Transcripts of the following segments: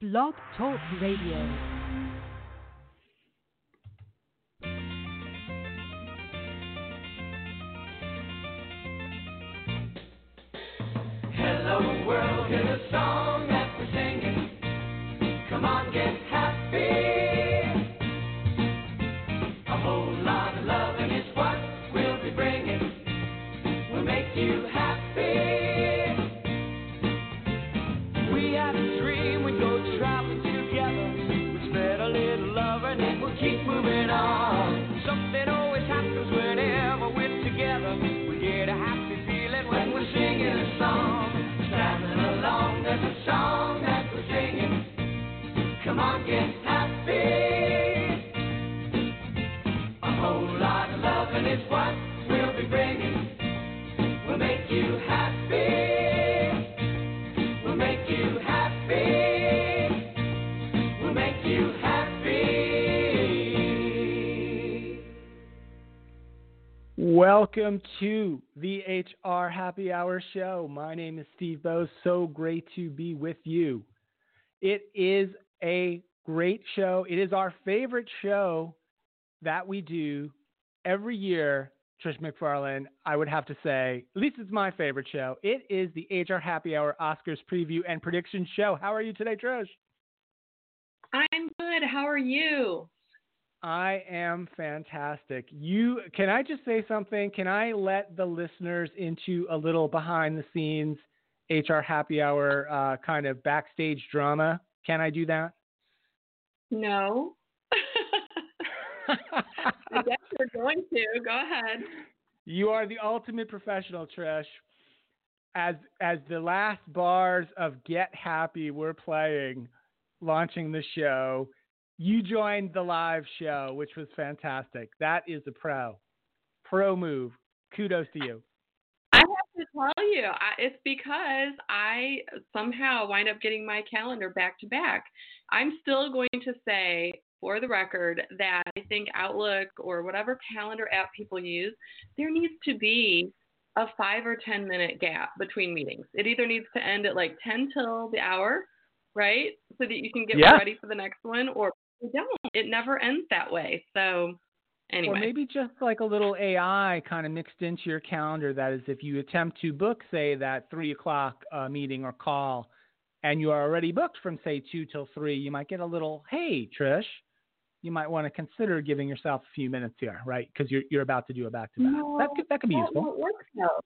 Blog Talk Radio. Welcome to the HR Happy Hour Show. My name is Steve Boese. So great to be with you. It is a great show. It is our favorite show that we do every year. Trish McFarlane, I would have to say, at least it's my favorite show. It is the HR Happy Hour Oscars preview and prediction show. How are you today, Trish? I'm good. How are you? I am fantastic. You can I just say something? Can I let the listeners into a little behind the scenes HR happy hour uh, kind of backstage drama? Can I do that? No. I guess we're going to. Go ahead. you are the ultimate professional, Trish. As as the last bars of Get Happy were playing, launching the show, you joined the live show, which was fantastic. That is a pro. Pro move. Kudos to you. I have to tell you, I, it's because I somehow wind up getting my calendar back to back. I'm still going to say, for the record, that I think Outlook or whatever calendar app people use, there needs to be a five or 10 minute gap between meetings. It either needs to end at like 10 till the hour, right? So that you can get Yeah. ready for the next one, or you don't. It never ends that way. So, anyway. Or maybe just like a little AI kind of mixed into your calendar. That is, if you attempt to book, say, that three o'clock uh, meeting or call, and you are already booked from, say, two till three, you might get a little, hey, Trish, you might want to consider giving yourself a few minutes here, right? Because you're, you're about to do a back to back. That could, that could be that useful. won't work though.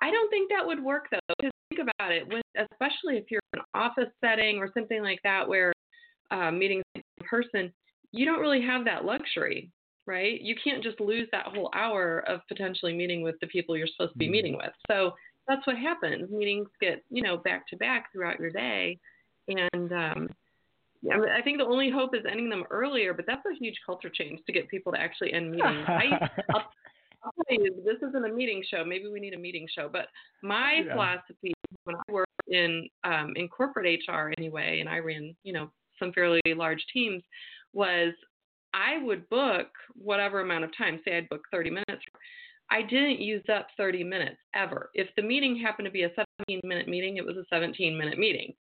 I don't think that would work though. Because think about it, when, especially if you're in an office setting or something like that where uh, meetings in person, you don't really have that luxury, right? You can't just lose that whole hour of potentially meeting with the people you're supposed to be meeting with. So that's what happens. Meetings get you know back to back throughout your day, and um, yeah, I, I think the only hope is ending them earlier. But that's a huge culture change to get people to actually end meetings. I, I'll, I'll tell you, this isn't a meeting show. Maybe we need a meeting show. But my Yeah. philosophy when I worked in um, in corporate HR anyway, and I ran you know some fairly large teams, was I would book whatever amount of time. Say I'd book 30 minutes. I didn't use up 30 minutes ever. If the meeting happened to be a 17 minute meeting, it was a 17 minute meeting.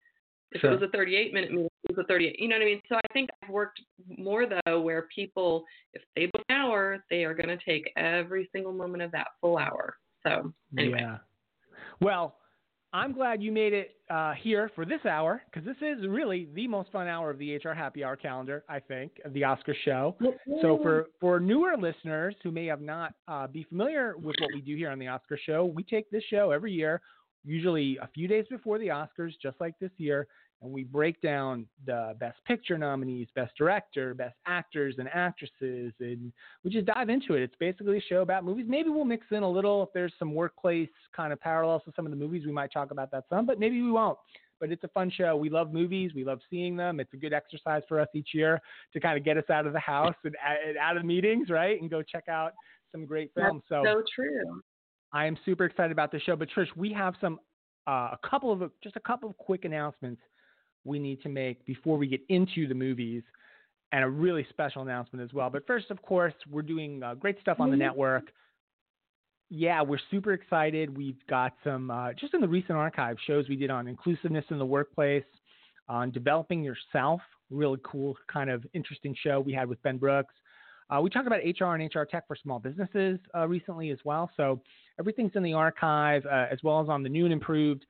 If Sure. it was a 38 minute meeting, it was a 38. You know what I mean? So I think I've worked more though where people, if they book an hour, they are going to take every single moment of that full hour. So anyway, Yeah. Well, I'm glad you made it uh, here for this hour because this is really the most fun hour of the HR Happy Hour calendar, I think, of the Oscar show. So for for newer listeners who may have not uh, be familiar with what we do here on the Oscar show, we take this show every year, usually a few days before the Oscars, just like this year, and we break down the Best Picture nominees, Best Director, Best Actors and Actresses, and we just dive into it. It's basically a show about movies. Maybe we'll mix in a little if there's some workplace kind of parallels to some of the movies. We might talk about that some, but maybe we won't. But it's a fun show. We love movies. We love seeing them. It's a good exercise for us each year to kind of get us out of the house and, and out of meetings, right? And go check out some great that's films. So, so true. I am super excited about the show. But Trish, we have some uh, a couple of just a couple of quick announcements we need to make before we get into the movies, and a really special announcement as well. But first, of course, we're doing uh, great stuff on the network. Yeah, we're super excited. We've got some uh, just in the recent archive shows we did on inclusiveness in the workplace, on developing yourself. Really cool, kind of interesting show we had with Ben Brooks. Uh, we talked about HR and HR tech for small businesses uh, recently as well. So everything's in the archive uh, as well as on the new and improved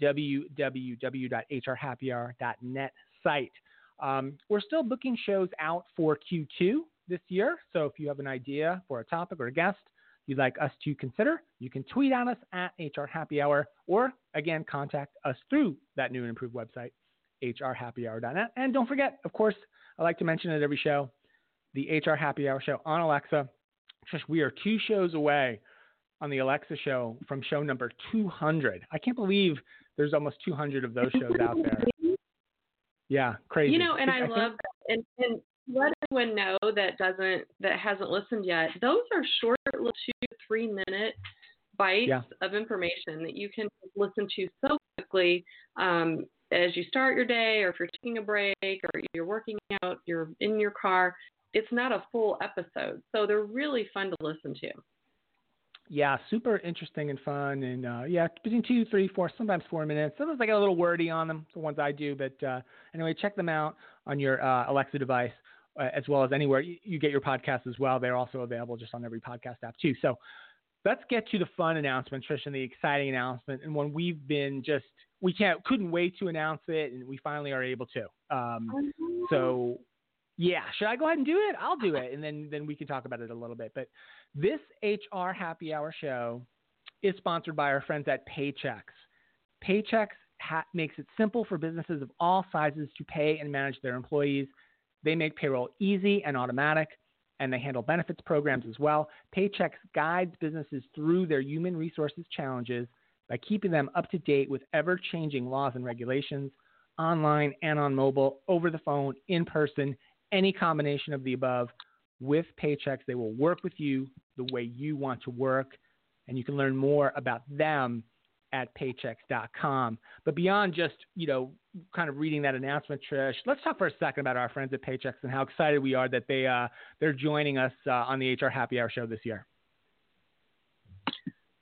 www.hrhappyhour.net site. Um, we're still booking shows out for Q2 this year. So if you have an idea for a topic or a guest you'd like us to consider, you can tweet at us at HR Happy Hour or again contact us through that new and improved website, hrhappyhour.net. And don't forget, of course, I like to mention it every show, the HR Happy Hour show on Alexa. Just we are two shows away on the Alexa show from show number 200. I can't believe there's almost 200 of those shows out there. Yeah, crazy. You know, and I, I love that. And, and let everyone know that doesn't that hasn't listened yet. Those are short, little two three minute bites yeah. of information that you can listen to so quickly um, as you start your day, or if you're taking a break, or you're working out, you're in your car. It's not a full episode, so they're really fun to listen to yeah, super interesting and fun, and uh, yeah, between two, three, four, sometimes four minutes. Sometimes I get a little wordy on them, the ones I do, but uh, anyway, check them out on your uh, Alexa device uh, as well as anywhere you, you, get your podcasts as well. They're also available just on every podcast app too. So let's get to the fun announcement, Trish, and the exciting announcement, and one we've been just we can't couldn't wait to announce it, and we finally are able to. Um, so yeah, should I go ahead and do it? I'll do it, and then then we can talk about it a little bit. But this HR Happy Hour show is sponsored by our friends at Paychex. Paychex ha- makes it simple for businesses of all sizes to pay and manage their employees. They make payroll easy and automatic, and they handle benefits programs as well. Paychex guides businesses through their human resources challenges by keeping them up to date with ever changing laws and regulations online and on mobile, over the phone, in person, any combination of the above with Paychex. They will work with you the way you want to work, and you can learn more about them at paychex.com. But beyond just, you know, kind of reading that announcement, Trish, let's talk for a second about our friends at Paychex and how excited we are that they uh, they're joining us uh, on the HR Happy Hour show this year.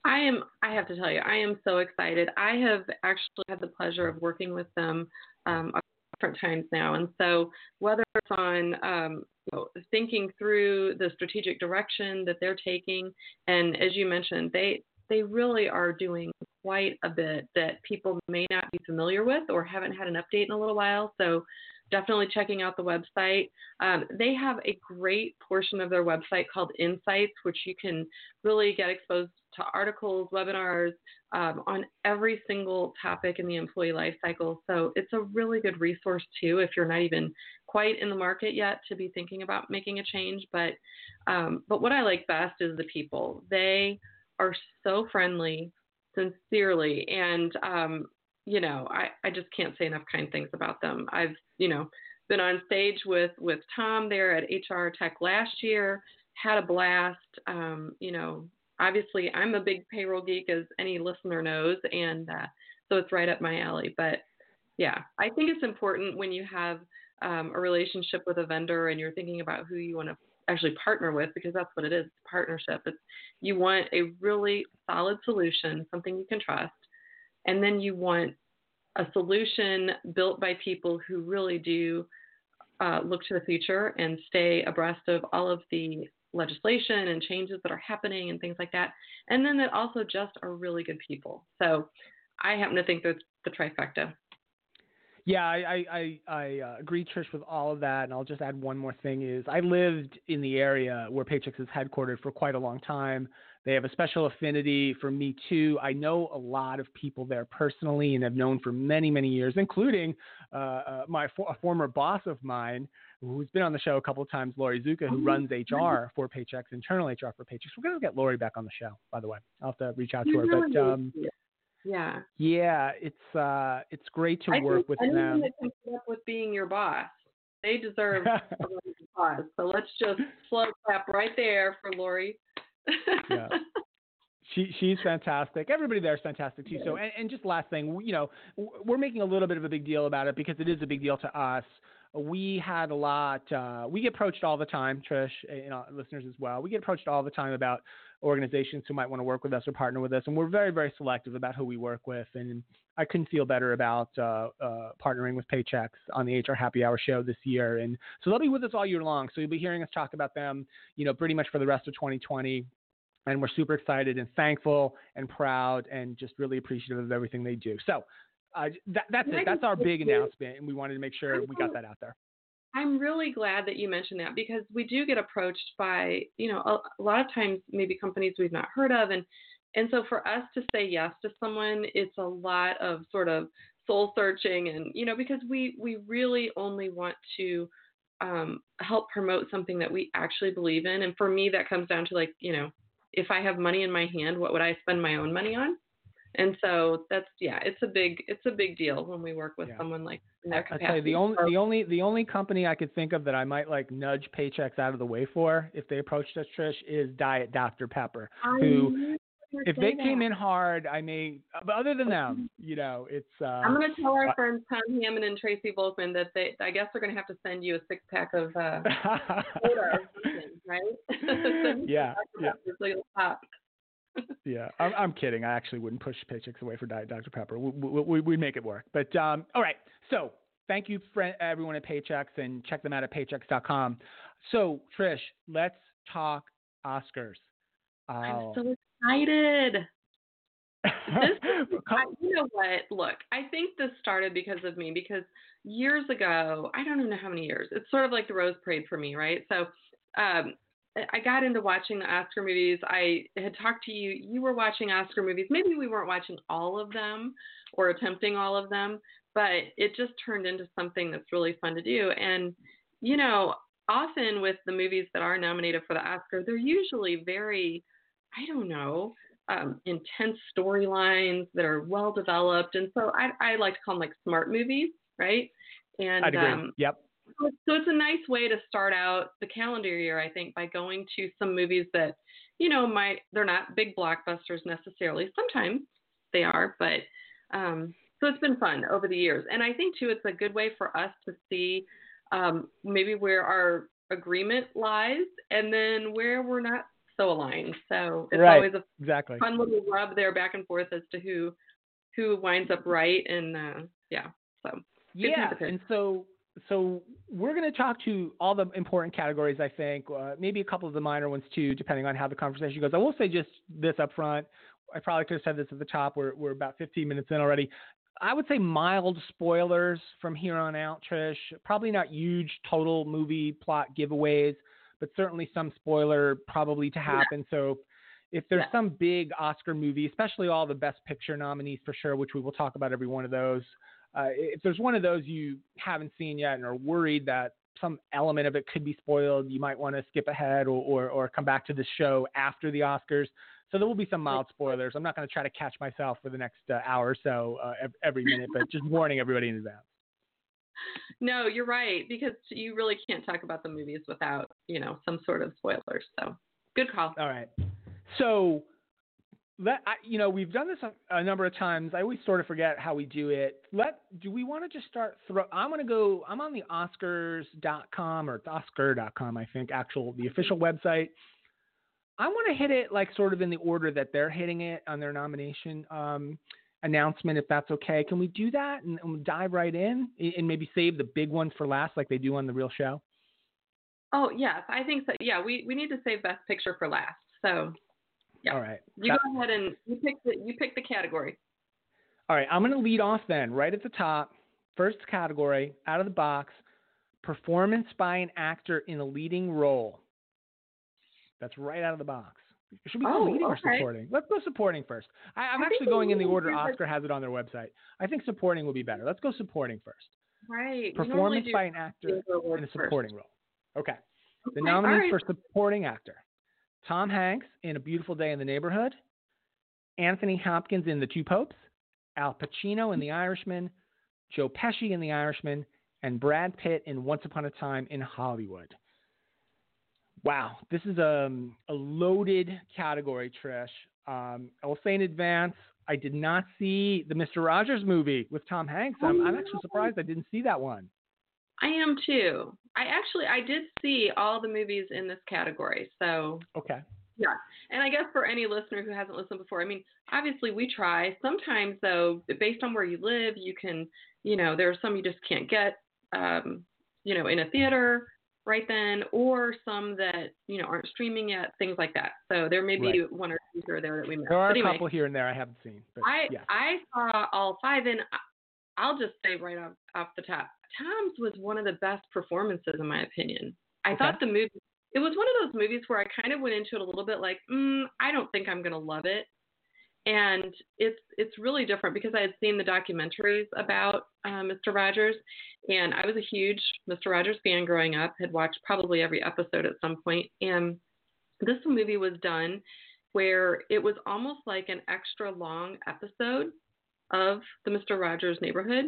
I am. I have to tell you, I am so excited. I have actually had the pleasure of working with them um, different times now. And so, whether it's on um, you know, thinking through the strategic direction that they're taking, and as you mentioned, they they really are doing quite a bit that people may not be familiar with or haven't had an update in a little while. So definitely checking out the website. Um, they have a great portion of their website called Insights, which you can really get exposed to articles, webinars um, on every single topic in the employee life cycle. So it's a really good resource too if you're not even quite in the market yet to be thinking about making a change. But um, but what I like best is the people. They are so friendly, sincerely, and um, you know I, I just can't say enough kind things about them. I've you know been on stage with with Tom there at HR Tech last year. Had a blast. Um, you know, obviously I'm a big payroll geek, as any listener knows, and uh, so it's right up my alley. But yeah, I think it's important when you have um, a relationship with a vendor and you're thinking about who you want to actually partner with, because that's what it is partnership. It's you want a really solid solution, something you can trust, and then you want a solution built by people who really do uh, look to the future and stay abreast of all of the legislation and changes that are happening and things like that. And then that also just are really good people. So I happen to think that's the trifecta. Yeah, I I, I uh, agree, Trish, with all of that. And I'll just add one more thing: is I lived in the area where Paychex is headquartered for quite a long time. They have a special affinity for me too. I know a lot of people there personally, and have known for many many years, including uh, uh, my for, a former boss of mine who's been on the show a couple of times, Lori Zuka, who runs HR for Paychex, internal HR for Paychex. We're going to get Lori back on the show, by the way. I'll have to reach out to her. But um, yeah. Yeah, it's uh, it's great to I work with them. That can up with being your boss. They deserve a applause. So let's just slow clap right there for Lori. yeah. She she's fantastic. Everybody there is fantastic too. So and, and just last thing, you know, we're making a little bit of a big deal about it because it is a big deal to us we had a lot. Uh, we get approached all the time, Trish, and uh, listeners as well. We get approached all the time about organizations who might want to work with us or partner with us, and we're very very selective about who we work with. And I couldn't feel better about uh, uh, partnering with Paychex on the HR Happy Hour show this year. And so they'll be with us all year long. So you'll be hearing us talk about them, you know, pretty much for the rest of 2020 and we're super excited and thankful and proud and just really appreciative of everything they do. So uh, that, that's it. That's our big announcement, and we wanted to make sure we got that out there. I'm really glad that you mentioned that because we do get approached by, you know, a, a, lot of times maybe companies we've not heard of and and so for us to say yes to someone, it's a lot of sort of soul searching and you know because we we really only want to um, help promote something that we actually believe in and for me that comes down to like you know if I have money in my hand, what would I spend my own money on? And so that's yeah, it's a big it's a big deal when we work with yeah. someone like in their capacity. I tell you, the only the only the only company I could think of that I might like nudge Paychex out of the way for if they approached us, Trish, is Diet Dr Pepper, I who if they that. came in hard, I may. But other than them, you know, it's. Uh, I'm going to tell our uh, friends Tom Hammond and Tracy Volkman that they. I guess they're going to have to send you a six pack of uh, soda right? yeah. yeah. Yeah, I'm, I'm kidding. I actually wouldn't push Paychex away for Diet Dr Pepper. We we we we make it work. But um, all right. So thank you for everyone at Paychex and check them out at paychex.com. So Trish, let's talk Oscars. I'm oh. so excited. this, I, you know what? Look, I think this started because of me. Because years ago, I don't even know how many years. It's sort of like the Rose Parade for me, right? So, um, I got into watching the Oscar movies. I had talked to you. You were watching Oscar movies. Maybe we weren't watching all of them or attempting all of them, but it just turned into something that's really fun to do. And you know, often with the movies that are nominated for the Oscar, they're usually very I don't know, um, intense storylines that are well developed. And so I, I like to call them like smart movies, right? And agree. Um, yep. So it's a nice way to start out the calendar year, I think, by going to some movies that, you know, might they're not big blockbusters necessarily. Sometimes they are, but um, so it's been fun over the years. And I think too, it's a good way for us to see um, maybe where our agreement lies, and then where we're not so aligned. So it's right. always a exactly. fun little rub there back and forth as to who who winds up right and uh, yeah. So yeah, and so so we're going to talk to all the important categories. I think uh, maybe a couple of the minor ones too, depending on how the conversation goes. I will say just this up front. I probably could have said this at the top. We're we're about 15 minutes in already. I would say mild spoilers from here on out, Trish. Probably not huge total movie plot giveaways but certainly some spoiler probably to happen. Yeah. So if there's yeah. some big Oscar movie, especially all the Best Picture nominees for sure, which we will talk about every one of those. Uh, if there's one of those you haven't seen yet and are worried that some element of it could be spoiled, you might want to skip ahead or, or, or come back to the show after the Oscars. So there will be some mild spoilers. I'm not going to try to catch myself for the next uh, hour or so uh, every minute, but just warning everybody in advance no, you're right because you really can't talk about the movies without you know some sort of spoilers. So good call. All right. So let I, you know we've done this a, a, number of times. I always sort of forget how we do it. Let do we want to just start throw? I'm gonna go. I'm on the Oscars.com or Oscar.com. I think actual the official website. I want to hit it like sort of in the order that they're hitting it on their nomination. Um, announcement if that's okay. Can we do that and, and dive right in and maybe save the big ones for last like they do on the real show? Oh yes, I think so. Yeah, we, we need to save best picture for last. So yeah. All right. You go ahead and you pick the you pick the category. All right, I'm gonna lead off then, right at the top. First category, out of the box, performance by an actor in a leading role. That's right out of the box. Should we go oh, leading okay. or supporting? Let's go supporting first. I, am actually going in the order Oscar has it on their website. I think supporting will be better. Let's go supporting first. Right. Performance by an actor in a supporting first. role. Okay. The nominees right. for supporting actor: Tom Hanks in A Beautiful Day in the Neighborhood, Anthony Hopkins in The Two Popes, Al Pacino in The Irishman, Joe Pesci in The Irishman, and Brad Pitt in Once Upon a Time in Hollywood. Wow, this is a, um, a loaded category, Trish. Um, I will say in advance, I did not see the Mr. Rogers movie with Tom Hanks. I'm, I'm actually surprised I didn't see that one. I am too. I actually I did see all the movies in this category. So okay. Yeah. And I guess for any listener who hasn't listened before, I mean, obviously we try. Sometimes though, based on where you live, you can, you know, there are some you just can't get, um, you know, in a theater right then, or some that, you know, aren't streaming yet, things like that. So there may be Right. one or two here or there that we missed. There are But a couple here and there I haven't seen. But I yeah. I saw all five, and I'll just say right off off the top, Tom's was one of the best performances in my opinion. I Okay. thought the movie it was one of those movies where I kind of went into it a little bit like, mm, I don't think I'm gonna love it, and it's it's really different because I had seen the documentaries about uh, Mr. Rogers, and I was a huge Mr. Rogers fan growing up. Had watched probably every episode at some point, and this movie was done where it was almost like an extra long episode of the Mr. Rogers neighborhood.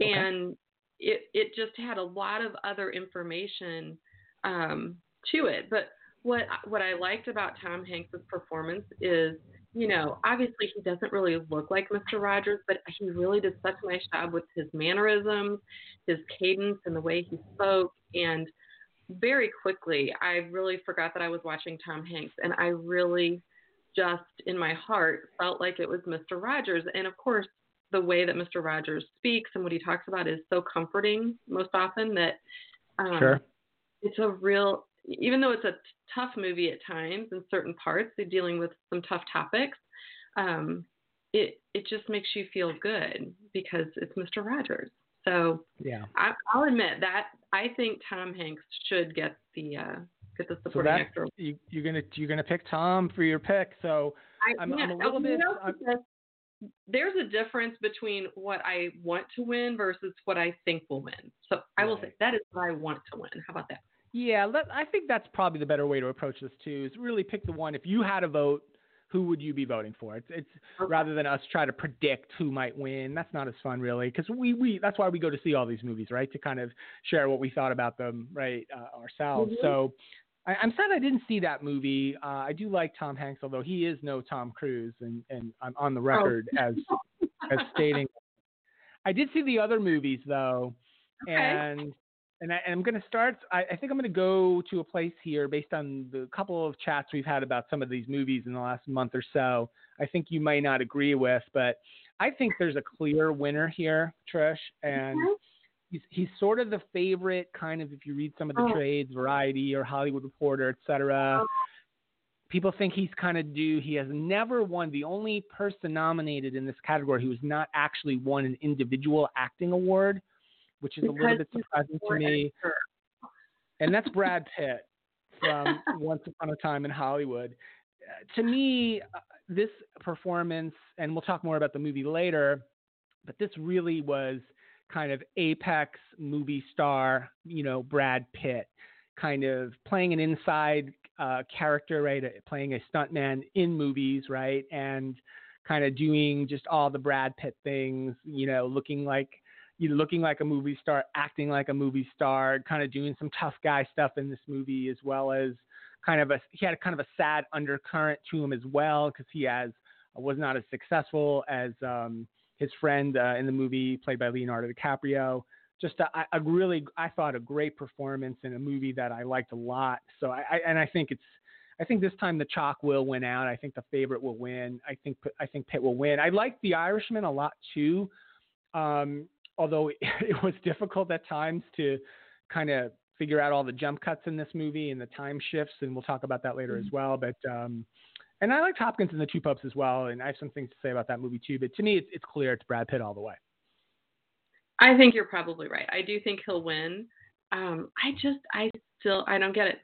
Okay. And it, it just had a lot of other information um, to it. But what what I liked about Tom Hanks's performance is, you know, obviously he doesn't really look like Mr. Rogers, but he really did such a nice job with his mannerisms, his cadence, and the way he spoke. And very quickly, I really forgot that I was watching Tom Hanks, and I really just in my heart felt like it was Mr. Rogers. And of course, the way that Mr. Rogers speaks and what he talks about is so comforting most often that um, Sure. it's a real, even though it's a t- tough movie at times in certain parts, they're dealing with some tough topics. Um, it it just makes you feel good because it's Mr. Rogers. So Yeah. I, I'll admit that I think Tom Hanks should get the uh, get the So supporting that's actor. you, you're gonna you're gonna pick Tom for your pick. So I, I'm- I'm yeah, a little bit- I'm- there's a difference between what I want to win versus what I think will win. So I will say that is what I want to win. How about that? yeah, let, I think that's probably the better way to approach this too. Is really pick the one. If you had a vote, who would you be voting for? It's it's Okay. rather than us try to predict who might win. That's not as fun really, because we we that's why we go to see all these movies, right? To kind of share what we thought about them, right, uh, ourselves. Mhm. So. I, I'm sad I didn't see that movie. Uh, I do like Tom Hanks, although he is no Tom Cruise, and, and I'm on the record as as stating. I did see the other movies though, Okay. and and, I, and I'm going to start. I, I think I'm going to go to a place here based on the couple of chats we've had about some of these movies in the last month or so. I think you might not agree with, but I think there's a clear winner here, Trish, and Okay. He's he's sort of the favorite kind of if you read some of the Oh. trades, Variety or Hollywood Reporter, etc. Oh. People think he's kind of due. He has never won. The only person nominated in this category who has not actually won an individual acting award, which is a little bit surprising to me. actor. And that's Brad Pitt from Once Upon a Time in Hollywood. Uh, to me, uh, this performance, and we'll talk more about the movie later, but this really was kind of apex movie star, you know, Brad Pitt, kind of playing an inside uh, character, right? uh, Playing a stuntman in movies, right? And kind of doing just all the Brad Pitt things, you know, looking like you looking like a movie star, acting like a movie star, kind of doing some tough guy stuff in this movie, as well as kind of a he had kind of a sad undercurrent to him as well because he has was not as successful as um, his friend uh, in the movie played by Leonardo DiCaprio. Just a, a really, I thought a great performance in a movie that I liked a lot. So I, I and I think it's, I think this time the chalk will win out. I think the favorite will win. I think I think Pitt will win. I like The Irishman a lot too. Um, although it was difficult at times to kind of figure out all the jump cuts in this movie and the time shifts, and we'll talk about that later as well. But um, and I liked Hopkins and the Two Popes as well, and I have some things to say about that movie too. But to me, it's, it's clear it's Brad Pitt all the way. I think you're probably right. I do think he'll win. Um, I just, I still, I don't get it.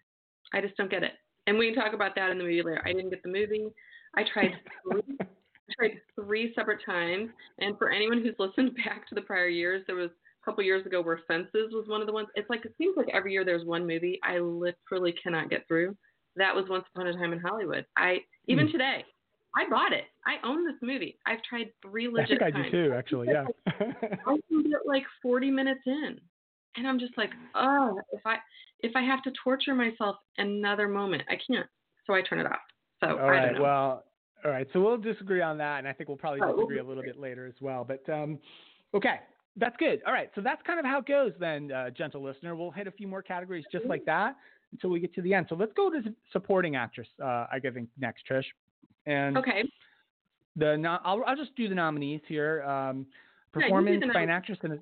I just don't get it. And we can talk about that in the movie later. I didn't get the movie. I tried three, I tried three separate times. And for anyone who's listened back to the prior years, there was a couple years ago where Fences was one of the ones. It's like it seems like every year there's one movie I literally cannot get through. That was Once Upon a Time in Hollywood. I even Hmm. today, I bought it. I own this movie. I've tried three I legit think I times. do too, actually. Yeah. I can get like 40 minutes in, and I'm just like, oh, if I if I have to torture myself another moment, I can't. So I turn it off. So all I don't know. Well, all right. So we'll disagree on that, and I think we'll probably Oh, we'll disagree a little bit later as well. But um, okay, that's good. All right. So that's kind of how it goes then, uh, gentle listener. We'll hit a few more categories just like that. Until we get to the end. So let's go to supporting actress. Uh, I think next, Trish. And okay. The no, I'll I'll just do the nominees here. Um, performance yeah, by an actress in a,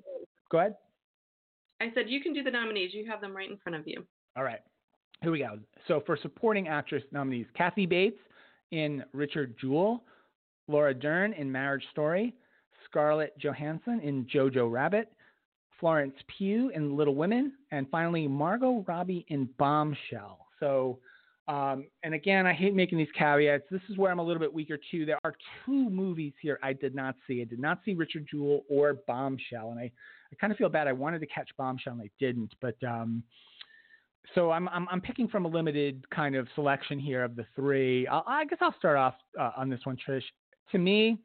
go ahead. I said you can do the nominees. You have them right in front of you. All right. Here we go. So for supporting actress nominees, Kathy Bates in Richard Jewell, Laura Dern in Marriage Story, Scarlett Johansson in Jojo Rabbit, Florence Pugh in Little Women, and finally Margot Robbie in Bombshell. So, um, and again, I hate making these caveats. This is where I'm a little bit weaker too. There are two movies here I did not see. I did not see Richard Jewell or Bombshell, and I, I kind of feel bad. I wanted to catch Bombshell and I didn't, but um, so I'm, I'm, I'm picking from a limited kind of selection here of the three. I'll, i guess I'll start off uh, on this one, Trish. To me,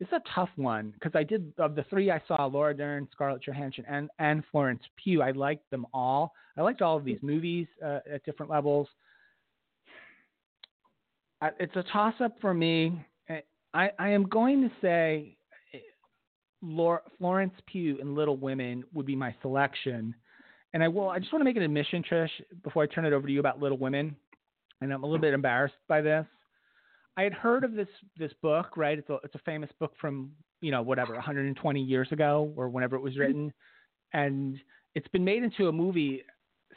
it's a tough one because I did of the three I saw Laura Dern, Scarlett Johansson, and and Florence Pugh. I liked them all. I liked all of these movies uh, at different levels. I, it's a toss up for me. I I am going to say eh, Laura, Florence Pugh and Little Women would be my selection. And I will. I just want to make an admission, Trish, before I turn it over to you about Little Women. And I'm a little bit embarrassed by this. I had heard of this this book, right? It's a it's a famous book from you know whatever 120 years ago or whenever it was mm-hmm. written, and it's been made into a movie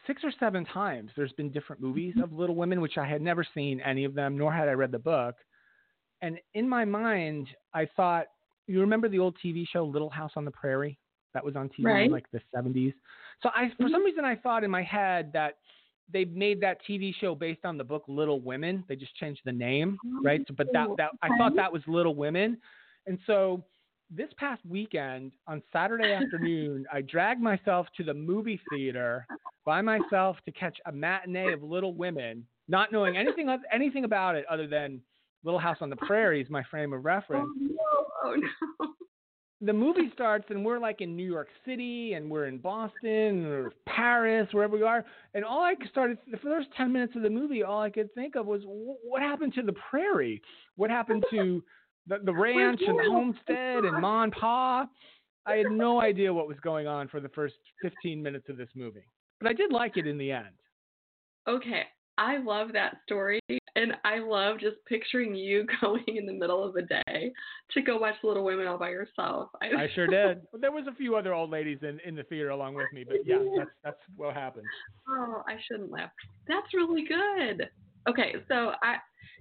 six or seven times. There's been different movies of Little Women, which I had never seen any of them, nor had I read the book. And in my mind, I thought, you remember the old TV show Little House on the Prairie that was on TV right. in like the 70s? So I, for some mm-hmm. reason, I thought in my head that they made that TV show based on the book Little Women. They just changed the name, oh, right? So, but that that I thought that was Little Women, and so this past weekend on Saturday afternoon, I dragged myself to the movie theater by myself to catch a matinee of Little Women, not knowing anything anything about it other than Little House on the Prairie is my frame of reference. Oh no! Oh no! the movie starts and we're like in New York City and we're in Boston or Paris, wherever we are. And all I started, the first 10 minutes of the movie, all I could think of was what happened to the prairie? What happened to the, the ranch and the homestead and Mon Pa? I had no idea what was going on for the first 15 minutes of this movie. But I did like it in the end. Okay. I love that story. And I love just picturing you going in the middle of the day to go watch Little Women all by yourself. I, I sure did. There was a few other old ladies in, in the theater along with me, but yeah, that's that's what happened. Oh, I shouldn't laugh. That's really good. Okay, so I,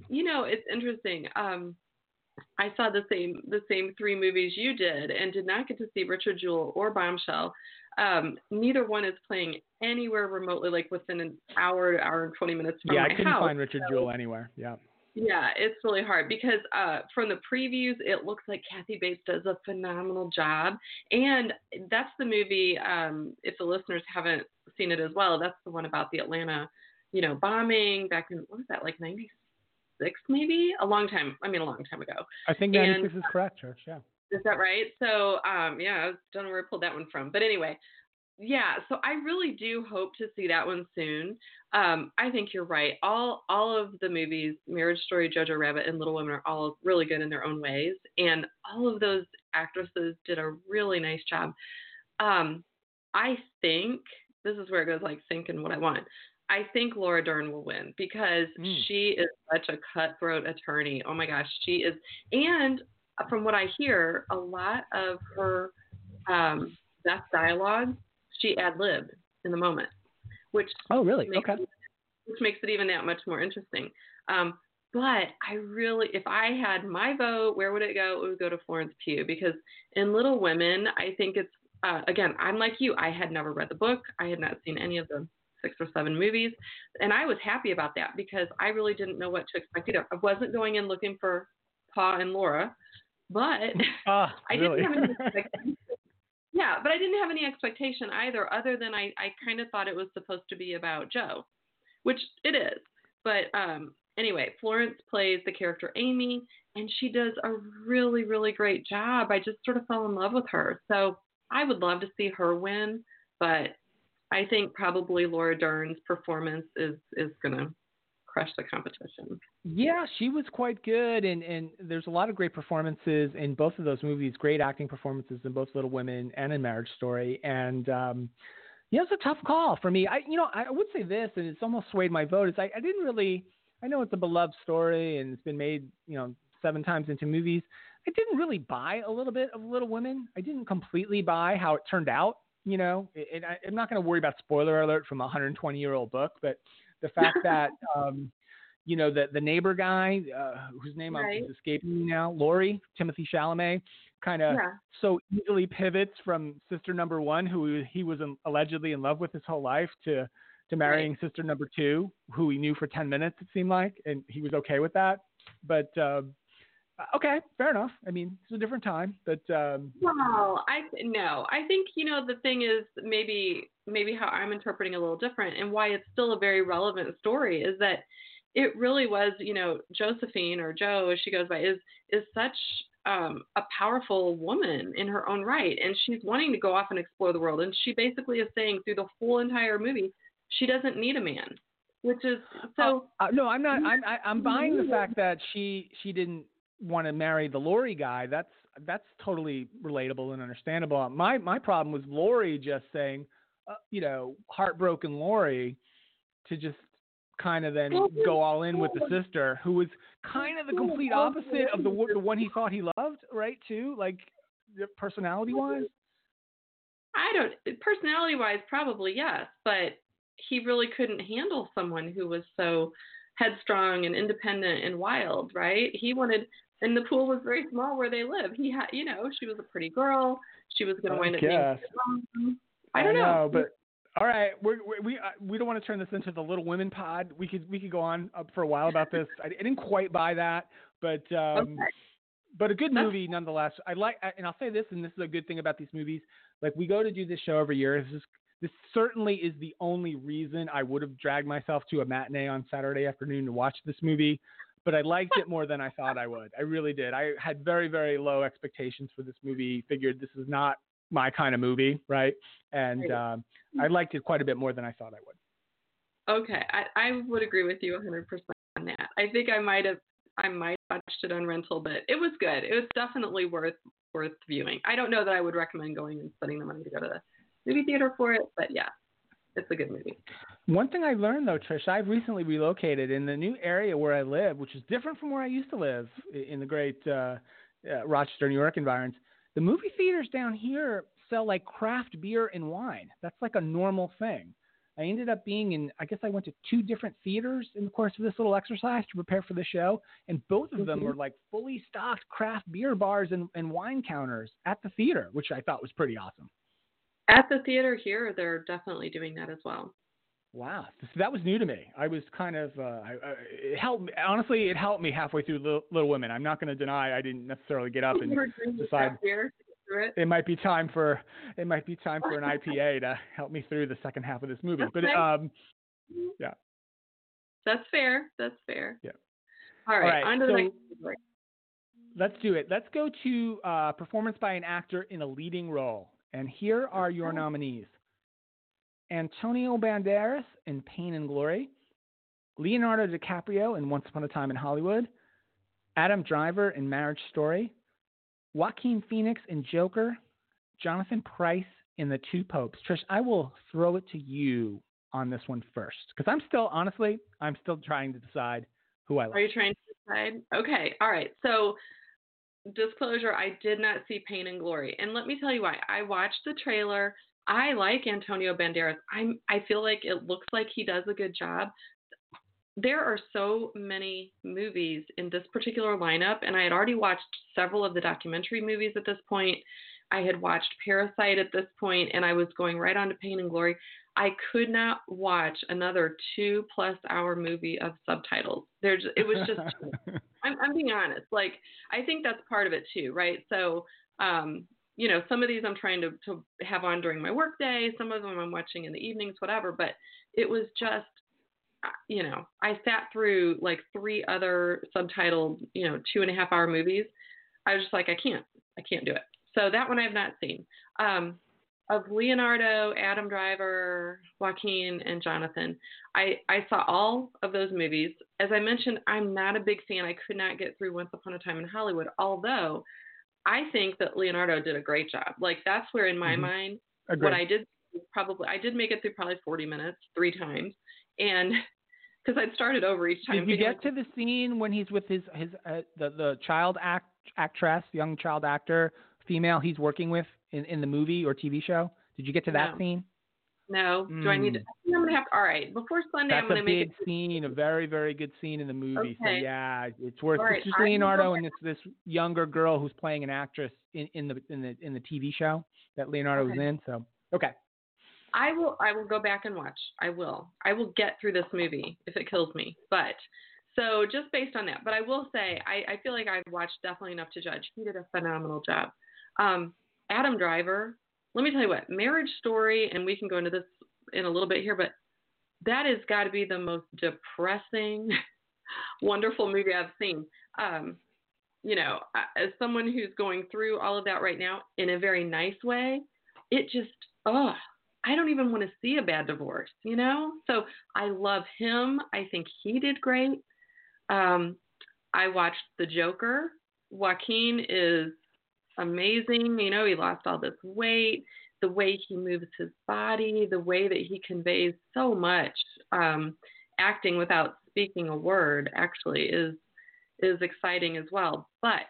you know, it's interesting. Um, I saw the same the same three movies you did, and did not get to see Richard Jewell or Bombshell. Um, neither one is playing anywhere remotely like within an hour to hour and 20 minutes from yeah, I couldn't house. find Richard so, Jewell anywhere. Yeah. Yeah, it's really hard because uh, from the previews, it looks like Kathy Bates does a phenomenal job, and that's the movie. Um, if the listeners haven't seen it as well, that's the one about the Atlanta, you know, bombing back in what was that like '96 maybe? A long time. I mean, a long time ago. I think '96 is correct, Church. Yeah. Is that right? So, um, yeah, I don't know where I pulled that one from, but anyway, yeah. So I really do hope to see that one soon. Um, I think you're right. All all of the movies, Marriage Story, Jojo Rabbit, and Little Women, are all really good in their own ways, and all of those actresses did a really nice job. Um, I think this is where it goes like thinking what I want. I think Laura Dern will win because mm. she is such a cutthroat attorney. Oh my gosh, she is, and from what I hear, a lot of her um, best dialogue she ad libbed in the moment, which oh really okay, it, which makes it even that much more interesting. Um, but I really, if I had my vote, where would it go? It would go to Florence Pugh because in Little Women, I think it's uh, again, I'm like you. I had never read the book. I had not seen any of the six or seven movies, and I was happy about that because I really didn't know what to expect either. I wasn't going in looking for Pa and Laura. But ah, I really? didn't have any expectation. yeah, but I didn't have any expectation either, other than I, I kind of thought it was supposed to be about Jo, which it is. But um, anyway, Florence plays the character Amy, and she does a really, really great job. I just sort of fell in love with her. So I would love to see her win, but I think probably Laura Dern's performance is is gonna crush the competition. Yeah, she was quite good, and and there's a lot of great performances in both of those movies. Great acting performances in both Little Women and in Marriage Story, and um, Yeah, it's a tough call for me. I, you know, I would say this, and it's almost swayed my vote. Is I, I didn't really. I know it's a beloved story and it's been made, you know, seven times into movies. I didn't really buy a little bit of Little Women. I didn't completely buy how it turned out. You know, and I, I'm not going to worry about spoiler alert from a 120 year old book, but the fact that, um, you know, the the neighbor guy, uh, whose name Right. is escaping me now, Laurie Timothy Chalamet, kind of Yeah. so easily pivots from sister number one, who he was in, allegedly in love with his whole life, to to marrying sister number two, who he knew for ten minutes it seemed like, and he was okay with that. But um, okay, fair enough. I mean, it's a different time, but um, Well, I no. I think you know the thing is maybe maybe how I'm interpreting a little different, and why it's still a very relevant story is that it really was you know Josephine or Jo as she goes by is is such um, a powerful woman in her own right, and she's wanting to go off and explore the world, and she basically is saying through the whole entire movie she doesn't need a man, which is so. uh, no, I'm not. I'm I, I'm buying the fact that she she didn't want to marry the Laurie guy. That's that's totally relatable and understandable. My my problem was Laurie just saying, uh, you know, heartbroken Laurie, to just kind of then go all in with the sister, who was kind of the complete opposite of the the one he thought he loved, right? Too like personality wise. I don't personality wise probably yes, but he really couldn't handle someone who was so headstrong and independent and wild, right? He wanted and the pool was very small where they live. He had you know, she was a pretty girl. She was going to wind up being guess. um, I don't know. but all right, we're, we we uh, we don't want to turn this into the Little Women pod. We could we could go on up for a while about this. I, I didn't quite buy that, but um, Okay. but a good movie nonetheless. I like, and I'll say this, and this is a good thing about these movies. Like we go to do this show every year. This is this certainly is the only reason I would have dragged myself to a matinee on Saturday afternoon to watch this movie. But I liked it more than I thought I would. I really did. I had very very low expectations for this movie. Figured this is not my kind of movie, right? And um, I liked it quite a bit more than I thought I would. Okay, I, I would agree with you 100% on that. I think I might have I might have watched it on rental, but it was good. It was definitely worth worth viewing. I don't know that I would recommend going and spending the money to go to the movie theater for it, but yeah, it's a good movie. One thing I learned though, Trish, I've recently relocated in the new area where I live, which is different from where I used to live in the great uh, uh, Rochester, New York environs. The movie theaters down here sell like craft beer and wine. That's like a normal thing. I ended up being in, I guess I went to two different theaters in the course of this little exercise to prepare for the show, and both of them Mhm. were like fully stocked craft beer bars and, and wine counters at the theater, which I thought was pretty awesome. At the theater here, they're definitely doing that as well. Wow, that was new to me. I was kind of, uh, I, I, it helped. Honestly, it helped me halfway through Little, Little Women. I'm not going to deny I didn't necessarily get up and You were drinking decide craft beer to get through it. it might be time for it might be time for an IPA to help me through the second half of this movie. But Okay. um, yeah, That's fair. That's fair. Yeah. All right, right, on to the next let's do it. Let's go to uh, performance by an actor in a leading role, and here are your nominees: Antonio Banderas in Pain and Glory, Leonardo DiCaprio in Once Upon a Time in Hollywood, Adam Driver in Marriage Story, Joaquin Phoenix in Joker, Jonathan Pryce in The Two Popes. Trish, I will throw it to you on this one first because I'm still, honestly, I'm still trying to decide who I like. Are you trying to decide? Okay, all right. So, disclosure: I did not see Pain and Glory, and let me tell you why. I watched the trailer. I like Antonio Banderas. I'm. I feel like it looks like he does a good job. There are so many movies in this particular lineup, and I had already watched several of the documentary movies at this point. I had watched Parasite at this point, and I was going right on to Pain and Glory. I could not watch another two plus hour movie of subtitles. There's, it was just I'm, I'm being honest. Like, I think that's part of it too, right? So, um, you know, some of these I'm trying to, to have on during my workday. Some of them I'm watching in the evenings, whatever. But it was just, you know, I sat through like three other subtitled, you know, two and a half hour movies. I was just like, I can't, I can't do it. So that one I have not seen. Um, of Leonardo, Adam Driver, Joaquin, and Jonathan, I, I saw all of those movies. As I mentioned, I'm not a big fan. I could not get through Once Upon a Time in Hollywood, although I think that Leonardo did a great job. Like that's where in my Mhm. mind Agreed. what I did probably I did make it through probably 40 minutes three times, and because I'd started over each time. Did you get to the scene when he's with his his uh, the the child act actress, young child actor, female he's working with in in the movie or TV show? Did you get to that No. scene? No. Do I need to? Mm. I think I'm gonna have. To. All right. Before Sunday, That's I'm gonna make a big scene, a very very good scene in the movie. So yeah, it's worth. All right, It's just I will go Leonardo and this this younger girl who's playing an actress in, in the in the in the TV show that Leonardo was in. So okay. I will. I will go back and watch. I will. I will get through this movie if it kills me. But so just based on that. But I will say, I, I feel like I've watched definitely enough to judge. He did a phenomenal job. Um, Adam Driver. Let me tell you what. Marriage Story, and we can go into this in a little bit here, but that has got to be the most depressing, wonderful movie I've seen. Um, you know, as someone who's going through all of that right now in a very nice way, it just, oh, I don't even want to see a bad divorce, you know? So I love him. I think he did great. Um, I watched The Joker. Joaquin is amazing. You know, he lost all this weight, the way he moves his body, the way that he conveys so much. Um, acting without speaking a word actually is is exciting as well. But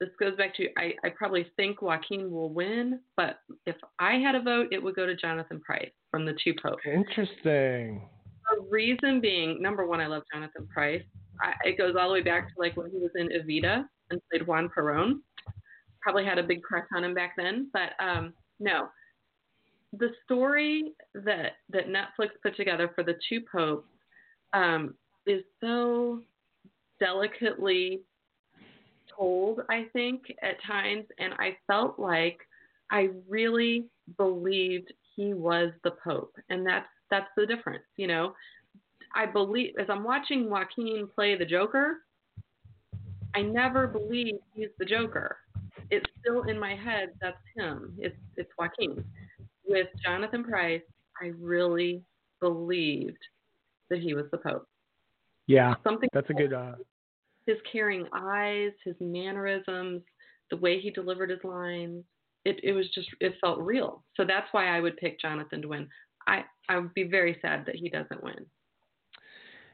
this goes back to I, I probably think Joaquin will win, but if I had a vote, it would go to Jonathan Pryce from the two popes. Interesting. The reason being, number one, I love Jonathan Pryce. I, it goes all the way back to like when he was in Evita and played Juan Perón. Probably had a big crush on him back then, but um, no. The story that that Netflix put together for the two popes um, is so delicately told, I think, at times, and I felt like I really believed he was the Pope, and that's that's the difference, you know. I believe as I'm watching Joaquin play the Joker, I never believe he's the Joker. It's still in my head that's him. It's it's Joaquin. With Jonathan Pryce, I really believed that he was the Pope. Yeah, Something that's a good. Uh, his caring eyes, his mannerisms, the way he delivered his lines. It it was just it felt real. So that's why I would pick Jonathan to win. I I would be very sad that he doesn't win.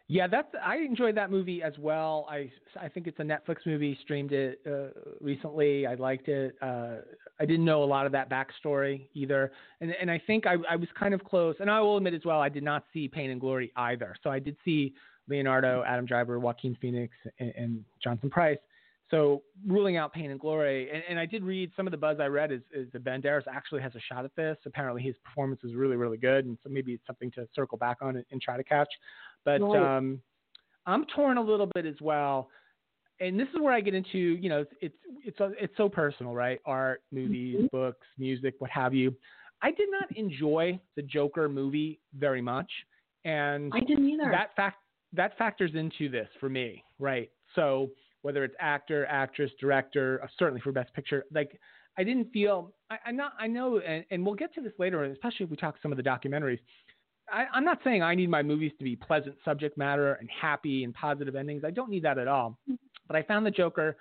Yeah, that's I enjoyed that movie as well. I I think it's a Netflix movie. Streamed it uh, recently. I liked it. Uh, I didn't know a lot of that backstory either, and and I think I I was kind of close. And I will admit as well, I did not see Pain and Glory either. So I did see Leonardo, Adam Driver, Joaquin Phoenix, and, and Jonathan Pryce. So ruling out Pain and Glory, and, and I did read some of the buzz I read is, is that Banderas actually has a shot at this. Apparently his performance is really really good, and so maybe it's something to circle back on and, and try to catch. But Right. um, I'm torn a little bit as well, and this is where I get into you know it's it's it's, it's so personal, right? Art, movies, Mhm. books, music, what have you. I did not enjoy the Joker movie very much, and I didn't either. that fact that factors into this for me, right? So whether it's actor, actress, director, uh, certainly for Best Picture, like I didn't feel I, I'm not I know, and, and we'll get to this later, especially if we talk some of the documentaries. I, I'm not saying I need my movies to be pleasant subject matter and happy and positive endings. I don't need that at all. But I found the Joker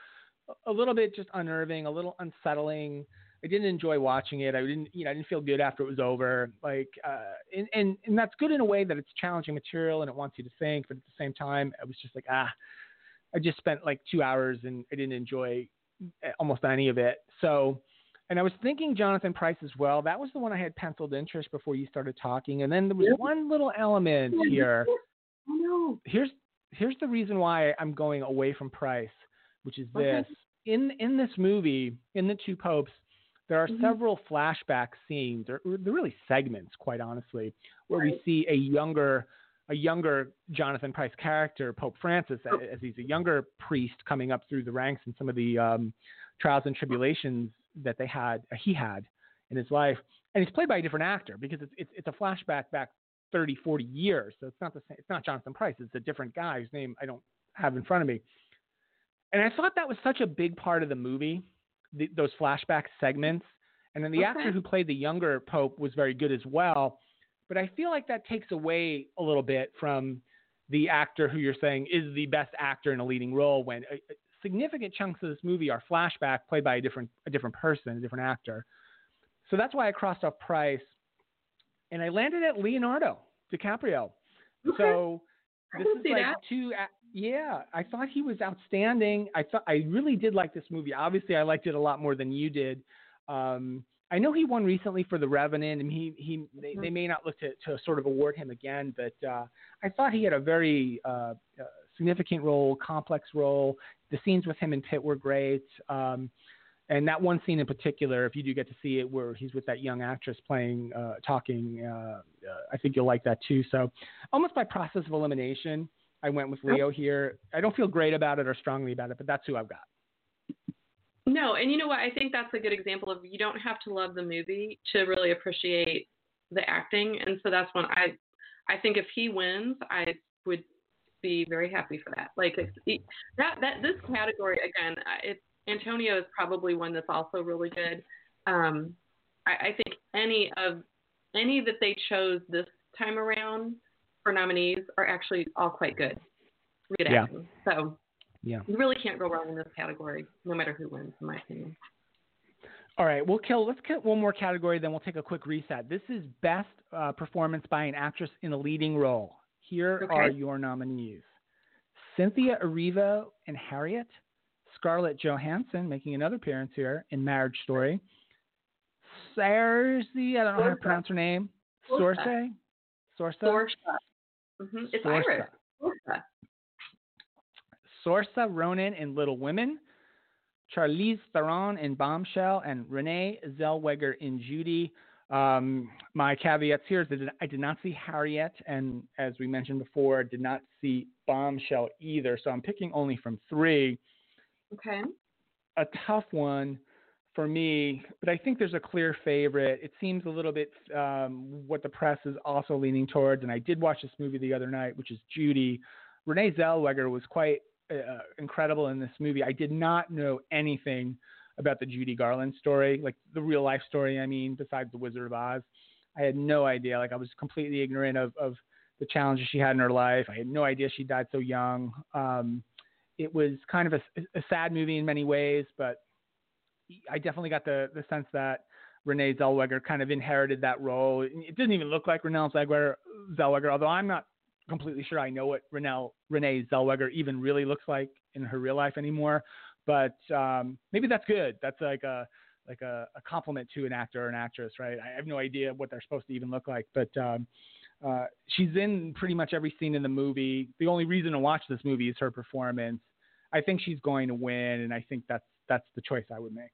a- a little bit just unnerving, a little unsettling. I didn't enjoy watching it. I didn't, you know, I didn't feel good after it was over. Like, uh, and, and and that's good in a way that it's challenging material and it wants you to think, but at the same time, I was just like, ah, I just spent like two hours and I didn't enjoy eh, almost any of it. So, and I was thinking Jonathan Pryce as well. That was the one I had penciled interest before you started talking. And then there was one little element here. Know. Here's here's the reason why I'm going away from Pryce, which is Okay. this. In in this movie, in the two popes, there are Mhm. several flashback scenes, or or they're really segments, quite honestly, where we see a younger a younger Jonathan Pryce character, Pope Francis, Oh. as he's a younger priest coming up through the ranks in some of the um, trials and tribulations that they had, uh, he had in his life, and he's played by a different actor because it's it's, it's a flashback back 30, 40 years, so it's not the same. It's not Jonathan Pryce. It's a different guy whose name I don't have in front of me. And I thought that was such a big part of the movie, the, those flashback segments. And then the Okay. actor who played the younger Pope was very good as well. But I feel like that takes away a little bit from the actor who you're saying is the best actor in a leading role when uh, significant chunks of this movie are flashback played by a different a different person, a different actor. So that's why I crossed off Pryce. and I landed at Leonardo DiCaprio. Okay. So this is like that. two. Yeah, I thought he was outstanding. I thought I really did like this movie. Obviously, I liked it a lot more than you did. Um, I know he won recently for The Revenant, and he he they, they may not look to to sort of award him again, but uh, I thought he had a very uh, uh, significant role, complex role. The scenes with him and Pitt were great. Um, and that one scene in particular, if you do get to see it, where he's with that young actress playing, uh, talking, uh, uh, I think you'll like that too. So, almost by process of elimination, I went with Leo here. I don't feel great about it or strongly about it, but that's who I've got. No, and you know what? I think that's a good example of you don't have to love the movie to really appreciate the acting, and so that's when I, I think if he wins, I would be very happy for that. Like it's, it- that that this category again, it's Antonio is probably one that's also really good. Um, I, I think any of any that they chose this time around for nominees are actually all quite good. Good Yeah. acting. So Yeah. you really can't go wrong in this category, no matter who wins, in my opinion. All right, we'll kill. Let's get one more category, then we'll take a quick reset. This is best uh, performance by an actress in a leading role. Here Okay. are your nominees: Cynthia Erivo and Harriet, Scarlett Johansson making another appearance here in Marriage Story, Cersei, I don't know how to pronounce her name, Sorsa. Sorsa, Sorsa, Sorsa. hmm It's Sorsa. Irish. Sorsa. Saoirse Ronan in Little Women, Charlize Theron in Bombshell, and Renee Zellweger in Judy. Um, my caveats here is that I did not see Harriet, and as we mentioned before, did not see Bombshell either. So I'm picking only from three. Okay. A tough one for me, but I think there's a clear favorite. It seems a little bit um, what the press is also leaning towards, and I did watch this movie the other night, which is Judy. Renee Zellweger was quite uh, incredible in this movie. I did not know anything about the Judy Garland story, like the real life story. I mean, besides the Wizard of Oz, I had no idea. Like I was completely ignorant of of the challenges she had in her life. I had no idea she died so young. Um, it was kind of a, a sad movie in many ways, but I definitely got the the sense that Renee Zellweger kind of inherited that role. It didn't even look like Renee Zellweger, Zellweger although I'm not completely sure I know what Renee Renee Zellweger even really looks like in her real life anymore. But um, maybe that's good. That's like a like a, a compliment to an actor or an actress, right? I have no idea what they're supposed to even look like, but um, uh, she's in pretty much every scene in the movie. The only reason to watch this movie is her performance. I think she's going to win, and I think that's that's the choice I would make.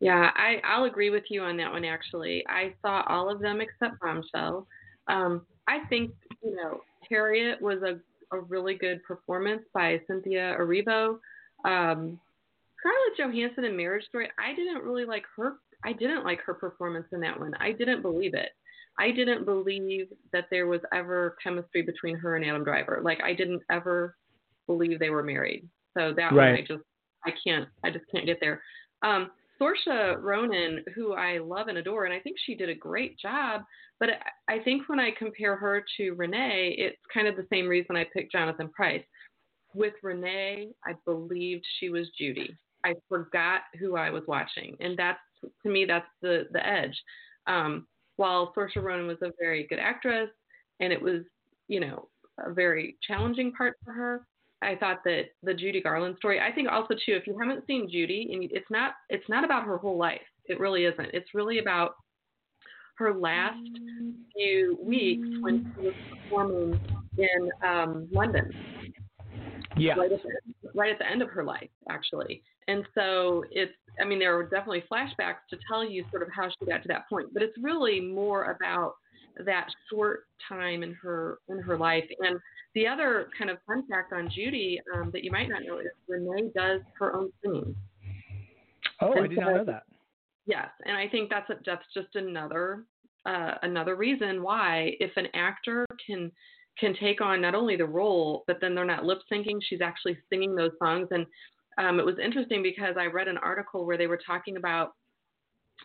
Yeah, I, I'll agree with you on that one, actually. I saw all of them except Bombshell. Um, I think, you know, Harriet was a, a really good performance by Cynthia Erivo. Um, Scarlett Johansson in Marriage Story, I didn't really like her. I didn't like her performance in that one. I didn't believe it. I didn't believe that there was ever chemistry between her and Adam Driver. Like I didn't ever believe they were married. So that one, I just, I can't, I just can't get there. Um, Saoirse Ronan, who I love and adore, and I think she did a great job. But I- think when I compare her to Renee, it's kind of the same reason I picked Jonathan Pryce. With Renee, I believed she was Judy. I forgot who I was watching, and that's to me that's the the edge. Um, while Saoirse Ronan was a very good actress, and it was you know a very challenging part for her, I thought that the Judy Garland story. I think also too, if you haven't seen Judy, and it's not it's not about her whole life. It really isn't. It's really about her last few weeks when she was performing in um, London, Yeah. right at, the, right at the end of her life, actually. And so it's, I mean, there are definitely flashbacks to tell you sort of how she got to that point, but it's really more about that short time in her in her life. And the other kind of fun fact on Judy um, that you might not know is Renee does her own singing. Oh, I And did not know that. Yes, and I think that's a, that's just another uh, another reason why if an actor can can take on not only the role, but then they're not lip syncing, she's actually singing those songs. And um, it was interesting because I read an article where they were talking about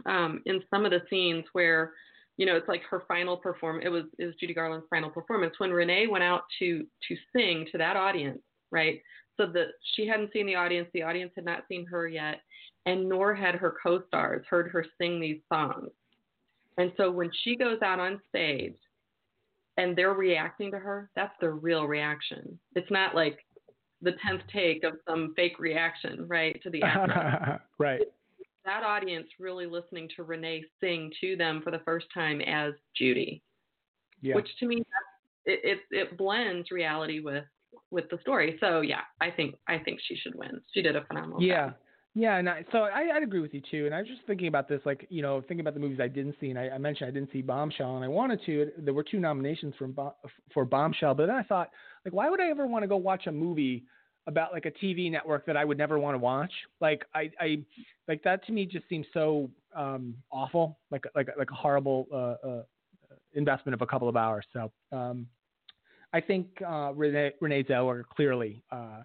um, in some of the scenes where you know it's like her final perform. It was is Judy Garland's final performance when Renee went out to to sing to that audience, right? So that she hadn't seen the audience, the audience had not seen her yet and nor had her co-stars heard her sing these songs. And so when she goes out on stage and they're reacting to her, that's their real reaction. It's not like the 10th take of some fake reaction, right, to the actress. right. That audience really listening to Renee sing to them for the first time as Judy, Yeah. which to me, it, it, it blends reality with with the story. So yeah, I think I think she should win. She did a phenomenal yeah. job. Yeah, and I, so I, I'd agree with you too. And I was just thinking about this, like you know, thinking about the movies I didn't see, and I, I mentioned I didn't see Bombshell, and I wanted to. There were two nominations for for Bombshell, but then I thought, like, why would I ever want to go watch a movie about like a TV network that I would never want to watch? Like, I, I like that to me just seems so um, awful, like like like a horrible uh, uh, investment of a couple of hours. So um, I think uh, Renee Renee Zellweger clearly. Uh,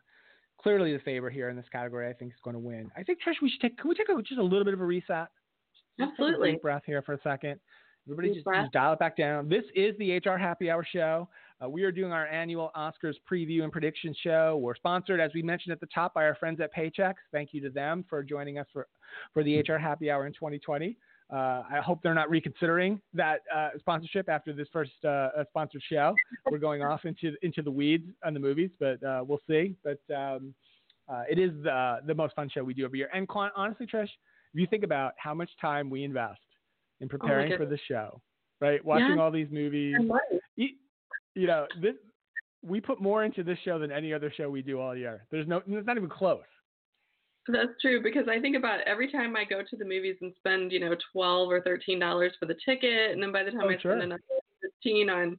clearly the favorite here in this category. I think is going to win. I think Trish, we should take. Can we take a, just a little bit of a reset? Just take a Absolutely. deep breath here for a second. Everybody, just, just dial it back down. This is the HR Happy Hour show. Uh, we are doing our annual Oscars preview and prediction show. We're sponsored, as we mentioned at the top, by our friends at Paychex. Thank you to them for joining us for for the HR Happy Hour in 2020. Uh, I hope they're not reconsidering that uh, sponsorship after this first uh, sponsored show. We're going off into into the weeds on the movies, but uh, we'll see. But um, uh, it is the the most fun show we do every year. And honestly, Trish, if you think about how much time we invest in preparing for the show, right? Watching Yeah. all these movies, you, you know, this we put more into this show than any other show we do all year. There's no, it's not even close. That's true because I think about every time I go to the movies and spend, you know, twelve or thirteen dollars for the ticket, and then by the time Oh, I sure. spend another fifteen on,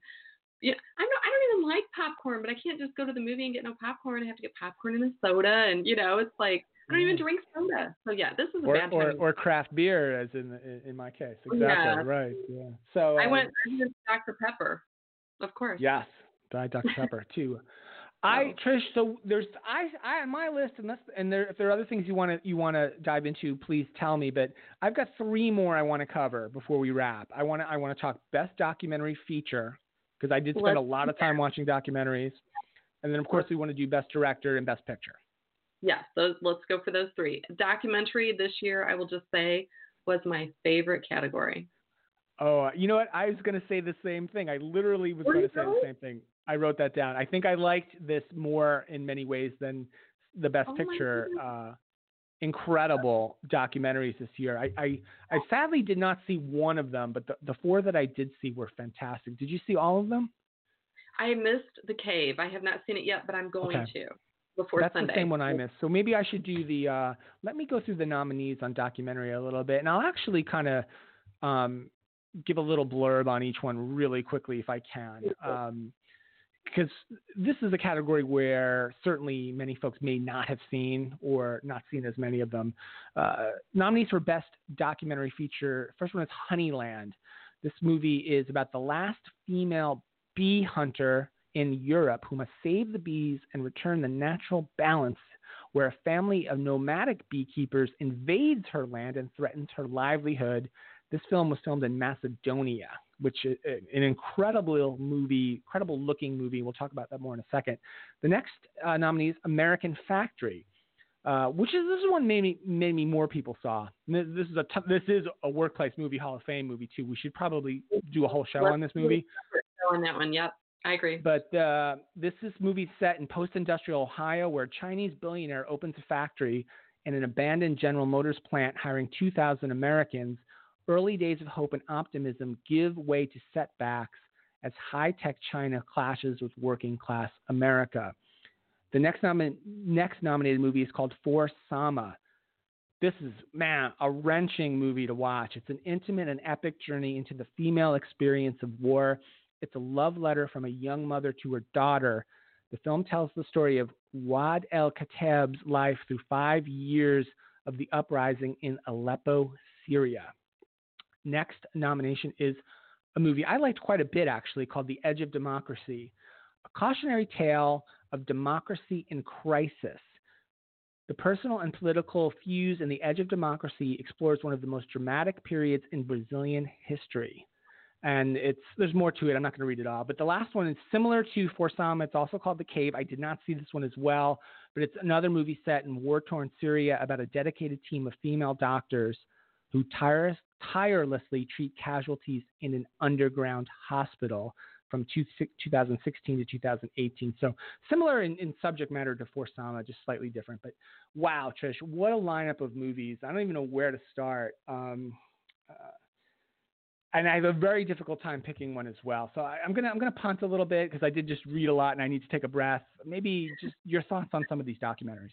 yeah, I'm not, I don't even like popcorn, but I can't just go to the movie and get no popcorn. I have to get popcorn and a soda, and you know, it's like I don't even drink soda. So yeah, this is a Mm. Or, bad time. or or craft beer, as in in, in my case. Exactly Yeah. right. Yeah. So I um, went I went Dr Pepper, of course. Yes, Diet Dr Pepper too. I Trish, so there's I I on my list, and that's, and there if there are other things you want to you want to dive into, please tell me. But I've got three more I want to cover before we wrap. I want to I want to talk best documentary feature because I did spend Let's a lot of time watching documentaries, and then of course we want to do best director and best picture. Yes, those let's go for those three. Documentary this year, I will just say, was my favorite category. Oh, you know what? I was going to say the same thing. I literally was going to say the same thing. I wrote that down. I think I liked this more in many ways than the Best Oh Picture. Uh, incredible documentaries this year. I, I, I sadly did not see one of them, but the, the four that I did see were fantastic. Did you see all of them? I missed The Cave. I have not seen it yet, but I'm going Okay. to before That's Sunday. the same one I missed. So maybe I should do the. Uh, let me go through the nominees on documentary a little bit, and I'll actually kind of um, give a little blurb on each one really quickly if I can. Um, because this is a category where certainly many folks may not have seen or not seen as many of them. Uh, nominees for Best Documentary Feature first one is Honeyland. This movie is about the last female bee hunter in Europe who must save the bees and return the natural balance where a family of nomadic beekeepers invades her land and threatens her livelihood. This film was filmed in Macedonia, which is an incredible movie, incredible looking movie. We'll talk about that more in a second. The next uh, nominee is American Factory, uh, which is this is one maybe maybe more people saw. This this is a t- this is a workplace movie, Hall of Fame movie too. We should probably do a whole show on this movie. on that one. Yep, I agree. But uh, this is movie set in post-industrial Ohio, where a Chinese billionaire opens a factory in an abandoned General Motors plant, hiring 2,000 Americans. Early days of hope and optimism give way to setbacks as high-tech China clashes with working-class America. The next, next nominated movie is called For Sama. This is, man, a wrenching movie to watch. It's an intimate and epic journey into the female experience of war. It's a love letter from a young mother to her daughter. The film tells the story of Waad Al-Kateab's life through five years of the uprising in Aleppo, Syria. Next nomination is a movie I liked quite a bit, actually, called The Edge of Democracy, a cautionary tale of democracy in crisis. The personal and political fuse in The Edge of Democracy explores one of the most dramatic periods in Brazilian history. And it's there's more to it. I'm not going to read it all. But the last one is similar to For Sama. It's also called The Cave. I did not see this one as well, but it's another movie set in war torn Syria about a dedicated team of female doctors who tires, tirelessly treat casualties in an underground hospital from two, 2016 to 2018. So similar in, in subject matter to For Sama, just slightly different. But wow, Trish, what a lineup of movies! I don't even know where to start. Um, uh, and I have a very difficult time picking one as well. So I, am gonna I'm gonna punt a little bit because I did just read a lot and I need to take a breath. Maybe just your thoughts on some of these documentaries.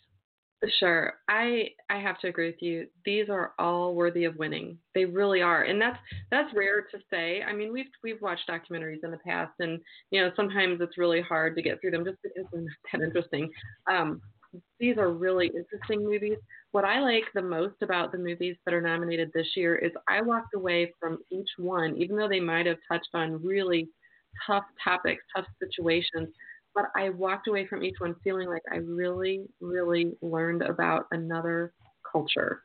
Sure. I I have to agree with you. These are all worthy of winning. They really are. And that's that's rare to say. I mean, we've we've watched documentaries in the past and you know, sometimes it's really hard to get through them just not that interesting. Um, these are really interesting movies. What I like the most about the movies that are nominated this year is I walked away from each one, even though they might have touched on really tough topics, tough situations but I walked away from each one feeling like I really, really learned about another culture.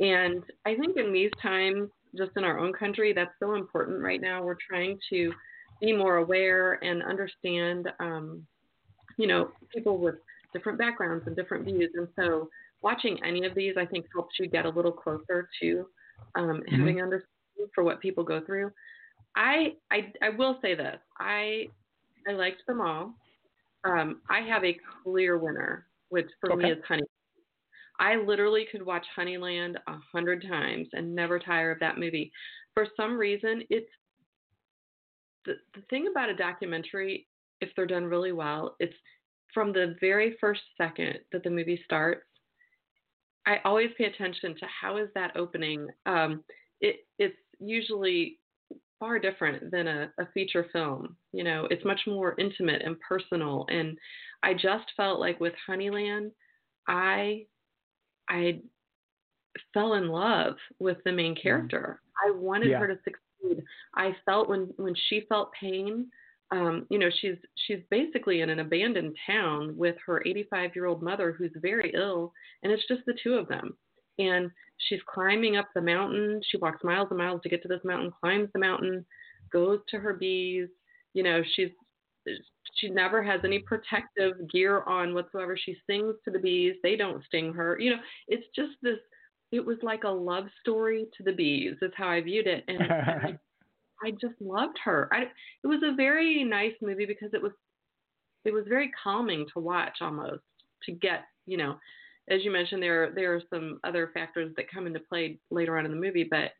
And I think in these times, just in our own country, that's so important right now. We're trying to be more aware and understand, um, you know, people with different backgrounds and different views. And so watching any of these, I think, helps you get a little closer to um, mm-hmm. having understanding for what people go through. I, I I will say this. I I liked them all. Um, I have a clear winner, which for okay. me is Honey. I literally could watch Honeyland a hundred times and never tire of that movie. For some reason, it's the, the thing about a documentary, if they're done really well, it's from the very first second that the movie starts. I always pay attention to how is that opening. Um, it, it's usually far different than a, a feature film. You know, it's much more intimate and personal. And I just felt like with Honeyland, I I fell in love with the main mm-hmm. character. I wanted yeah. her to succeed. I felt when when she felt pain, um, you know, she's she's basically in an abandoned town with her 85 year old mother who's very ill, and it's just the two of them and she's climbing up the mountain. She walks miles and miles to get to this mountain, climbs the mountain, goes to her bees. You know, she's she never has any protective gear on whatsoever. She sings to the bees. They don't sting her. You know, it's just this. It was like a love story to the bees. Is how I viewed it, and I, I just loved her. I, it was a very nice movie because it was it was very calming to watch almost to get you know as you mentioned, there there are some other factors that come into play later on in the movie, but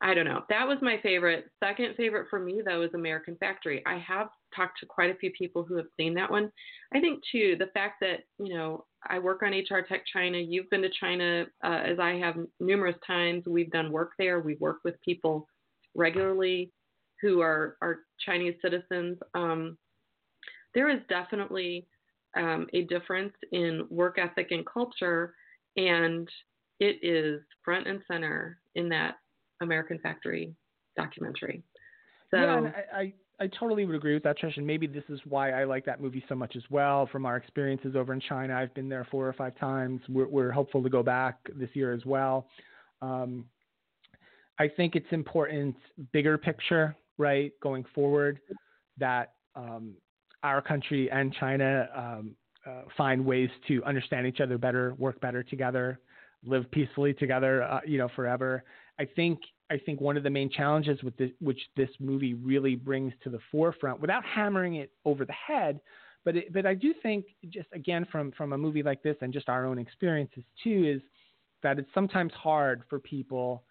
I don't know. That was my favorite. Second favorite for me though is American Factory. I have talked to quite a few people who have seen that one. I think too the fact that you know I work on HR Tech China. You've been to China uh, as I have numerous times. We've done work there. We work with people regularly who are are Chinese citizens. Um, there is definitely um, a difference in work ethic and culture, and it is front and center in that American Factory documentary. So, yeah, I, I, I totally would agree with that, Trish, and maybe this is why I like that movie so much as well. From our experiences over in China, I've been there four or five times. We're, we're hopeful to go back this year as well. Um, I think it's important, bigger picture, right, going forward, that um, our country and China um, uh, find ways to understand each other better, work better together, live peacefully together, uh, you know, forever. I think I think one of the main challenges with this, which this movie really brings to the forefront, without hammering it over the head, but it, but I do think just again from from a movie like this and just our own experiences too is that it's sometimes hard for people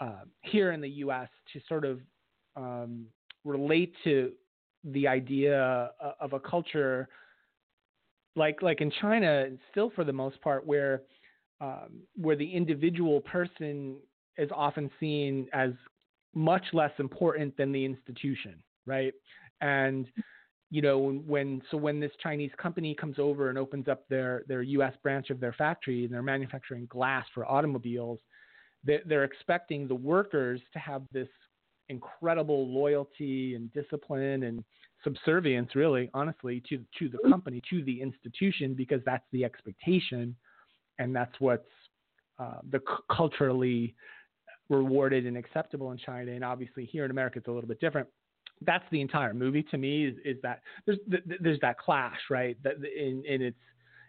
uh, here in the U.S. to sort of um, relate to the idea of a culture like like in China, still for the most part, where um, where the individual person is often seen as much less important than the institution, right? And you know when so when this Chinese company comes over and opens up their their U.S. branch of their factory and they're manufacturing glass for automobiles, they're expecting the workers to have this incredible loyalty and discipline and subservience, really, honestly, to to the company, to the institution, because that's the expectation, and that's what's uh, the c- culturally rewarded and acceptable in China. And obviously, here in America, it's a little bit different. That's the entire movie to me. Is, is that there's there's that clash, right? That and, and it's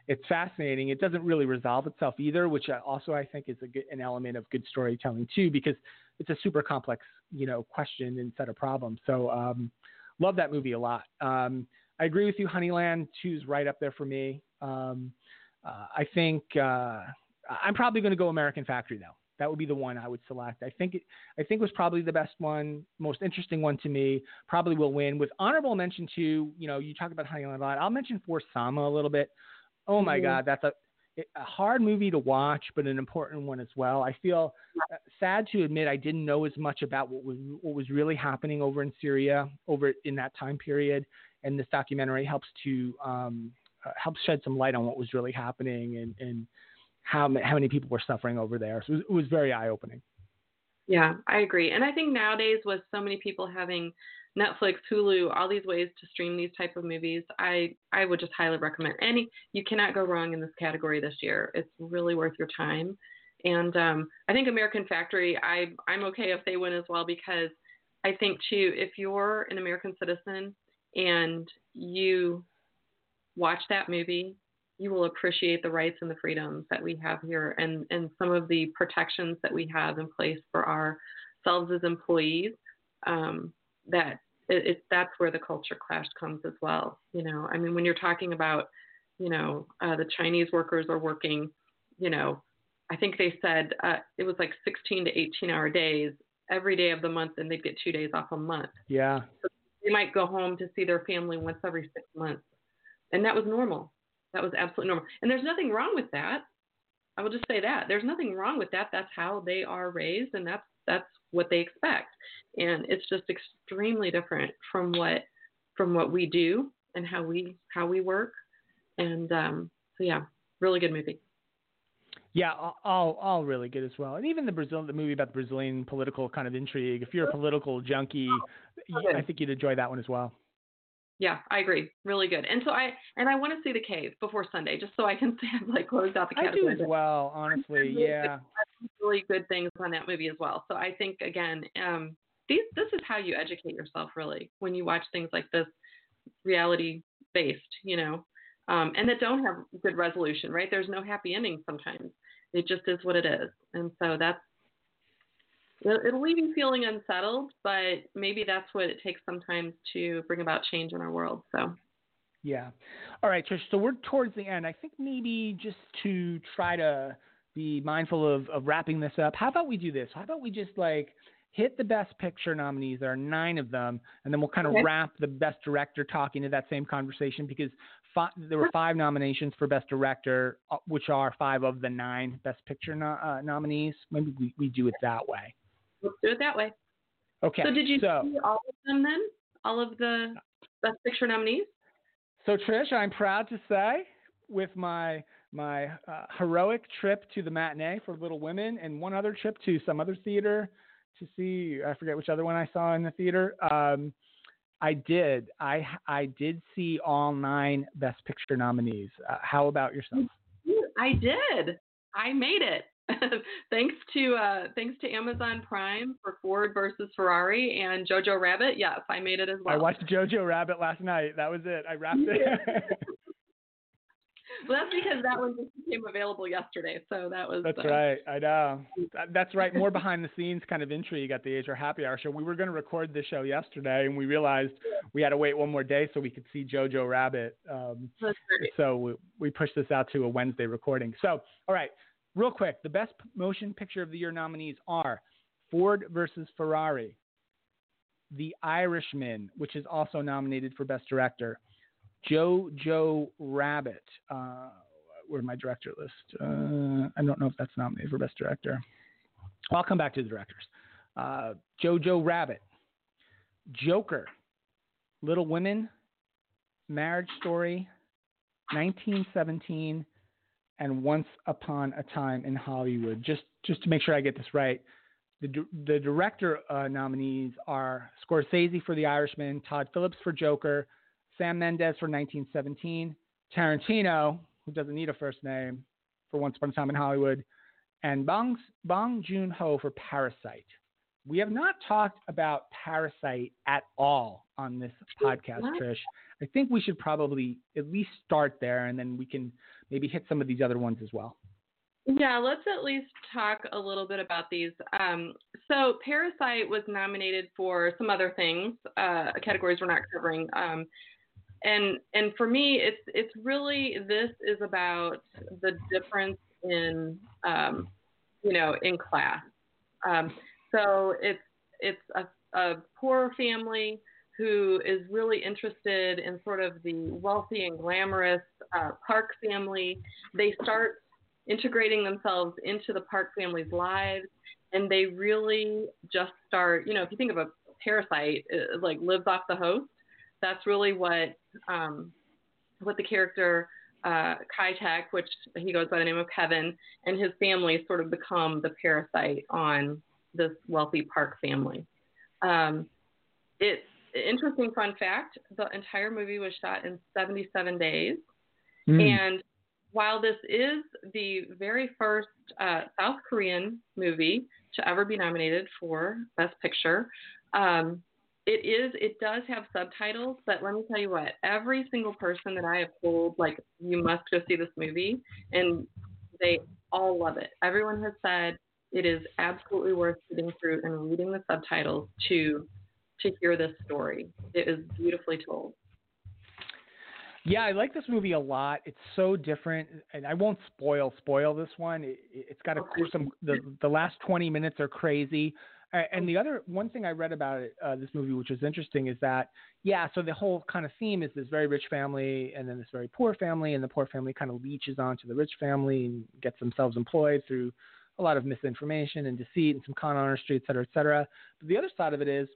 it's fascinating. It doesn't really resolve itself either, which also I think is a good, an element of good storytelling too, because it's a super complex you know question and set of problems. So um, love that movie a lot. Um, I agree with you. Honeyland two's right up there for me. Um, uh, I think uh, I'm probably going to go American Factory though. That would be the one I would select. I think it, I think was probably the best one, most interesting one to me. Probably will win with honorable mention to you know you talk about Honeyland a lot. I'll mention For Sama a little bit. Oh my mm-hmm. God, that's a a hard movie to watch, but an important one as well. I feel uh, sad to admit I didn't know as much about what was what was really happening over in Syria over in that time period, and this documentary helps to um, uh, helps shed some light on what was really happening and, and how how many people were suffering over there. So it was, it was very eye opening. Yeah, I agree, and I think nowadays with so many people having Netflix, Hulu, all these ways to stream these type of movies. I I would just highly recommend any. You cannot go wrong in this category this year. It's really worth your time. And um, I think American Factory. I I'm okay if they win as well because I think too if you're an American citizen and you watch that movie, you will appreciate the rights and the freedoms that we have here and and some of the protections that we have in place for ourselves as employees. Um, that it, it, that's where the culture clash comes as well. You know, I mean, when you're talking about, you know, uh, the Chinese workers are working, you know, I think they said uh, it was like 16 to 18 hour days every day of the month, and they'd get two days off a month. Yeah. So they might go home to see their family once every six months, and that was normal. That was absolutely normal, and there's nothing wrong with that. I will just say that there's nothing wrong with that. That's how they are raised, and that's that's what they expect. And it's just extremely different from what from what we do and how we how we work. And um, so yeah, really good movie. Yeah, all all really good as well. And even the Brazil the movie about the Brazilian political kind of intrigue. If you're a political junkie, I think you'd enjoy that one as well. Yeah, I agree. Really good. And so I and I want to see the cave before Sunday, just so I can say I've like closed out the category. I do as well, honestly. Really yeah. Good, really good things on that movie as well. So I think again, um, these this is how you educate yourself really when you watch things like this, reality based, you know, um, and that don't have good resolution. Right? There's no happy ending sometimes. It just is what it is, and so that's it'll leave you feeling unsettled, but maybe that's what it takes sometimes to bring about change in our world. So. Yeah. All right, Trish. So we're towards the end. I think maybe just to try to be mindful of, of wrapping this up, how about we do this? How about we just like hit the best picture nominees? There are nine of them, and then we'll kind of okay. wrap the best director talk into that same conversation because fi- there were five nominations for best director, uh, which are five of the nine best picture no- uh, nominees. Maybe we, we do it that way. Let's do it that way. Okay. So did you so, see all of them then? All of the Best Picture nominees? So Trish, I'm proud to say, with my my uh, heroic trip to the matinee for Little Women and one other trip to some other theater to see I forget which other one I saw in the theater. Um, I did. I I did see all nine Best Picture nominees. Uh, how about yourself? I did. I made it. thanks to uh, thanks to Amazon Prime for Ford versus Ferrari and Jojo Rabbit. Yes, I made it as well. I watched Jojo Rabbit last night. That was it. I wrapped it. well, that's because that one just became available yesterday. So that was. That's uh, right. I know. That's right. More behind the scenes kind of intrigue at the HR Happy Hour show. We were going to record this show yesterday, and we realized we had to wait one more day so we could see Jojo Rabbit. Um, so we, we pushed this out to a Wednesday recording. So, all right real quick, the best motion picture of the year nominees are Ford versus Ferrari, The Irishman, which is also nominated for Best Director, Jojo Rabbit. Uh, where's my director list? Uh, I don't know if that's nominated for Best Director. I'll come back to the directors. Uh, Jojo Rabbit, Joker, Little Women, Marriage Story, 1917, and Once Upon a Time in Hollywood. Just just to make sure I get this right, the the director uh, nominees are Scorsese for The Irishman, Todd Phillips for Joker, Sam Mendes for 1917, Tarantino, who doesn't need a first name, for Once Upon a Time in Hollywood, and Bong Bong Joon Ho for Parasite. We have not talked about Parasite at all on this podcast, Trish. I think we should probably at least start there, and then we can maybe hit some of these other ones as well. Yeah, let's at least talk a little bit about these. Um, so Parasite was nominated for some other things, uh, categories we're not covering. Um, and and for me, it's it's really this is about the difference in um, you know in class. Um, so it's it's a, a poor family who is really interested in sort of the wealthy and glamorous uh, Park family. They start integrating themselves into the Park family's lives, and they really just start. You know, if you think of a parasite, it, like lives off the host. That's really what um, what the character uh, Kai Tak, which he goes by the name of Kevin, and his family sort of become the parasite on this wealthy Park family. Um, it's interesting fun fact: the entire movie was shot in 77 days, mm. and while this is the very first uh, South Korean movie to ever be nominated for Best Picture, um, it is it does have subtitles. But let me tell you what: every single person that I have told, like, you must go see this movie, and they all love it. Everyone has said it is absolutely worth sitting through and reading the subtitles to to hear this story. It is beautifully told. Yeah, I like this movie a lot. It's so different, and I won't spoil spoil this one. It, has got a, some the the last twenty minutes are crazy. And the other one thing I read about it, uh, this movie, which is interesting, is that yeah, so the whole kind of theme is this very rich family and then this very poor family, and the poor family kind of leeches onto the rich family and gets themselves employed through a lot of misinformation and deceit and some con artistry, et cetera, et cetera. But the other side of it is,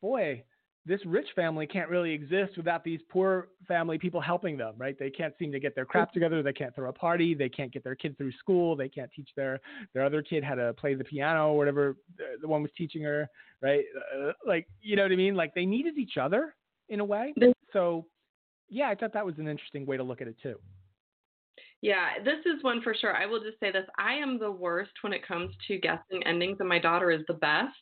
boy, this rich family can't really exist without these poor family people helping them, right? They can't seem to get their crap together. They can't throw a party. They can't get their kid through school. They can't teach their their other kid how to play the piano or whatever the one was teaching her, right? Uh, like, you know what I mean? Like they needed each other in a way. So, yeah, I thought that was an interesting way to look at it too. Yeah, this is one for sure. I will just say this. I am the worst when it comes to guessing endings, and my daughter is the best.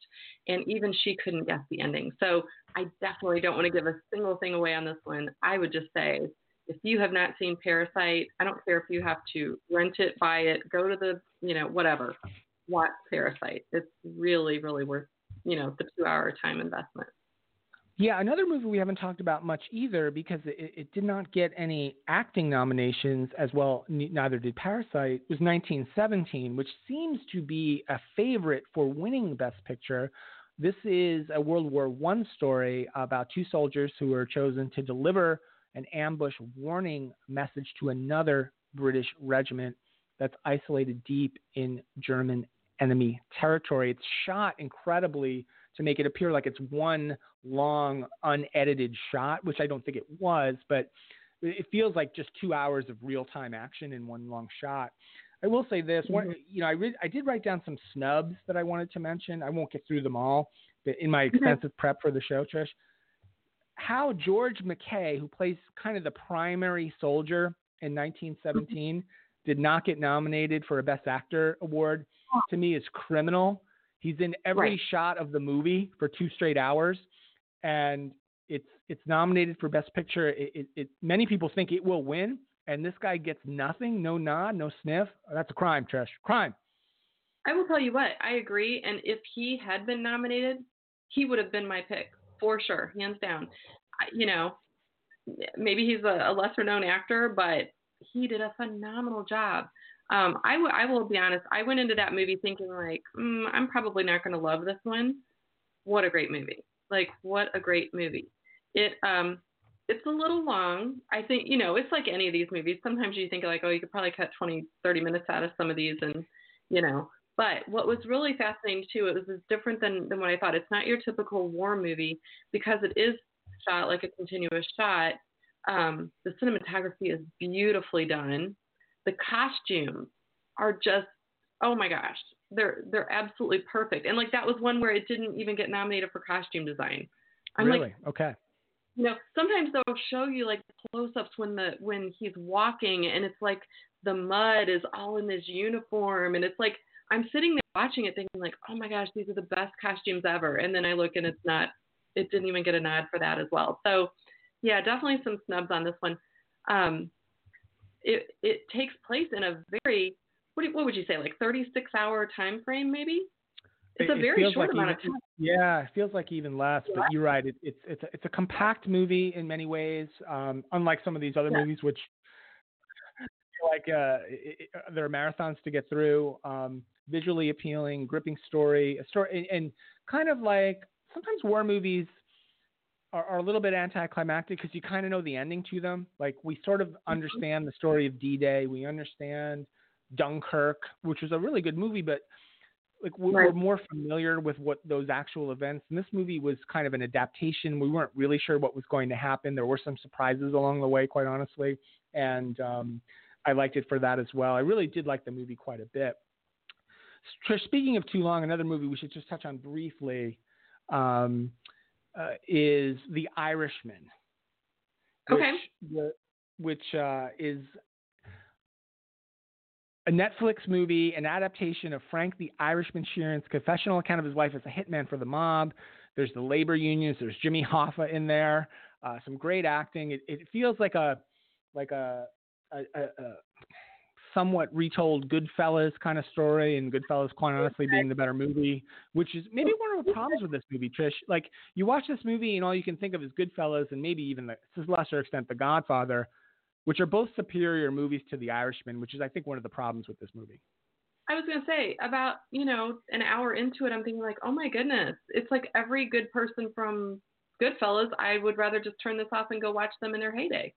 And even she couldn't guess the ending. So I definitely don't want to give a single thing away on this one. I would just say if you have not seen Parasite, I don't care if you have to rent it, buy it, go to the, you know, whatever, watch Parasite. It's really, really worth, you know, the two hour time investment. Yeah, another movie we haven't talked about much either because it, it did not get any acting nominations as well. Neither did Parasite. Was 1917, which seems to be a favorite for winning Best Picture. This is a World War One story about two soldiers who are chosen to deliver an ambush warning message to another British regiment that's isolated deep in German enemy territory. It's shot incredibly to make it appear like it's one long, unedited shot, which I don't think it was, but it feels like just two hours of real time action in one long shot. I will say this: one, mm-hmm. you know, I re- I did write down some snubs that I wanted to mention. I won't get through them all, but in my mm-hmm. extensive prep for the show, Trish, how George McKay, who plays kind of the primary soldier in 1917, mm-hmm. did not get nominated for a Best Actor award, to me is criminal. He's in every right. shot of the movie for two straight hours, and it's it's nominated for Best Picture. It, it, it, many people think it will win, and this guy gets nothing, no nod, no sniff. That's a crime, Trish. Crime. I will tell you what, I agree. And if he had been nominated, he would have been my pick for sure, hands down. I, you know, maybe he's a, a lesser known actor, but he did a phenomenal job um, I, w- I will be honest. I went into that movie thinking like, mm, I'm probably not going to love this one. What a great movie! Like, what a great movie. It um, it's a little long. I think you know, it's like any of these movies. Sometimes you think like, oh, you could probably cut 20, 30 minutes out of some of these, and you know. But what was really fascinating too, it was different than than what I thought. It's not your typical war movie because it is shot like a continuous shot. Um, the cinematography is beautifully done the costumes are just oh my gosh they're they're absolutely perfect. And like that was one where it didn't even get nominated for costume design. I'm really? like okay. you know sometimes they'll show you like close-ups when the when he's walking and it's like the mud is all in his uniform and it's like i'm sitting there watching it thinking like oh my gosh these are the best costumes ever. And then i look and it's not it didn't even get a nod for that as well. So yeah definitely some snubs on this one. Um, it it takes place in a very what, do, what would you say like 36 hour time frame maybe It's a it very short like amount even, of time. Yeah, it feels like even less. But you're right. It, it's it's a, it's a compact movie in many ways. Um, unlike some of these other Yeah. movies, which like uh, it, it, there are marathons to get through. Um, visually appealing, gripping story, a story, and, and kind of like sometimes war movies are, are a little bit anticlimactic because you kind of know the ending to them. Like we sort of Mm-hmm. understand the story of D-Day. We understand Dunkirk, which was a really good movie, but like we- we're more familiar with what those actual events. And this movie was kind of an adaptation. We weren't really sure what was going to happen. There were some surprises along the way, quite honestly, and um, I liked it for that as well. I really did like the movie quite a bit. Trish, speaking of too long, another movie we should just touch on briefly um, uh, is The Irishman. Which, Okay. the- which uh, is a Netflix movie, an adaptation of Frank the Irishman Sheeran's confessional account of his life as a hitman for the mob. There's the labor unions. There's Jimmy Hoffa in there. Uh, some great acting. It, it feels like a like a, a, a, a somewhat retold Goodfellas kind of story, and Goodfellas, quite honestly, being the better movie, which is maybe one of the problems with this movie, Trish. Like you watch this movie, and all you can think of is Goodfellas, and maybe even the, to a lesser extent, The Godfather, which are both superior movies to The Irishman, which is, I think, one of the problems with this movie. I was gonna say about you know an hour into it, I'm thinking like, oh my goodness, it's like every good person from Goodfellas. I would rather just turn this off and go watch them in their heyday.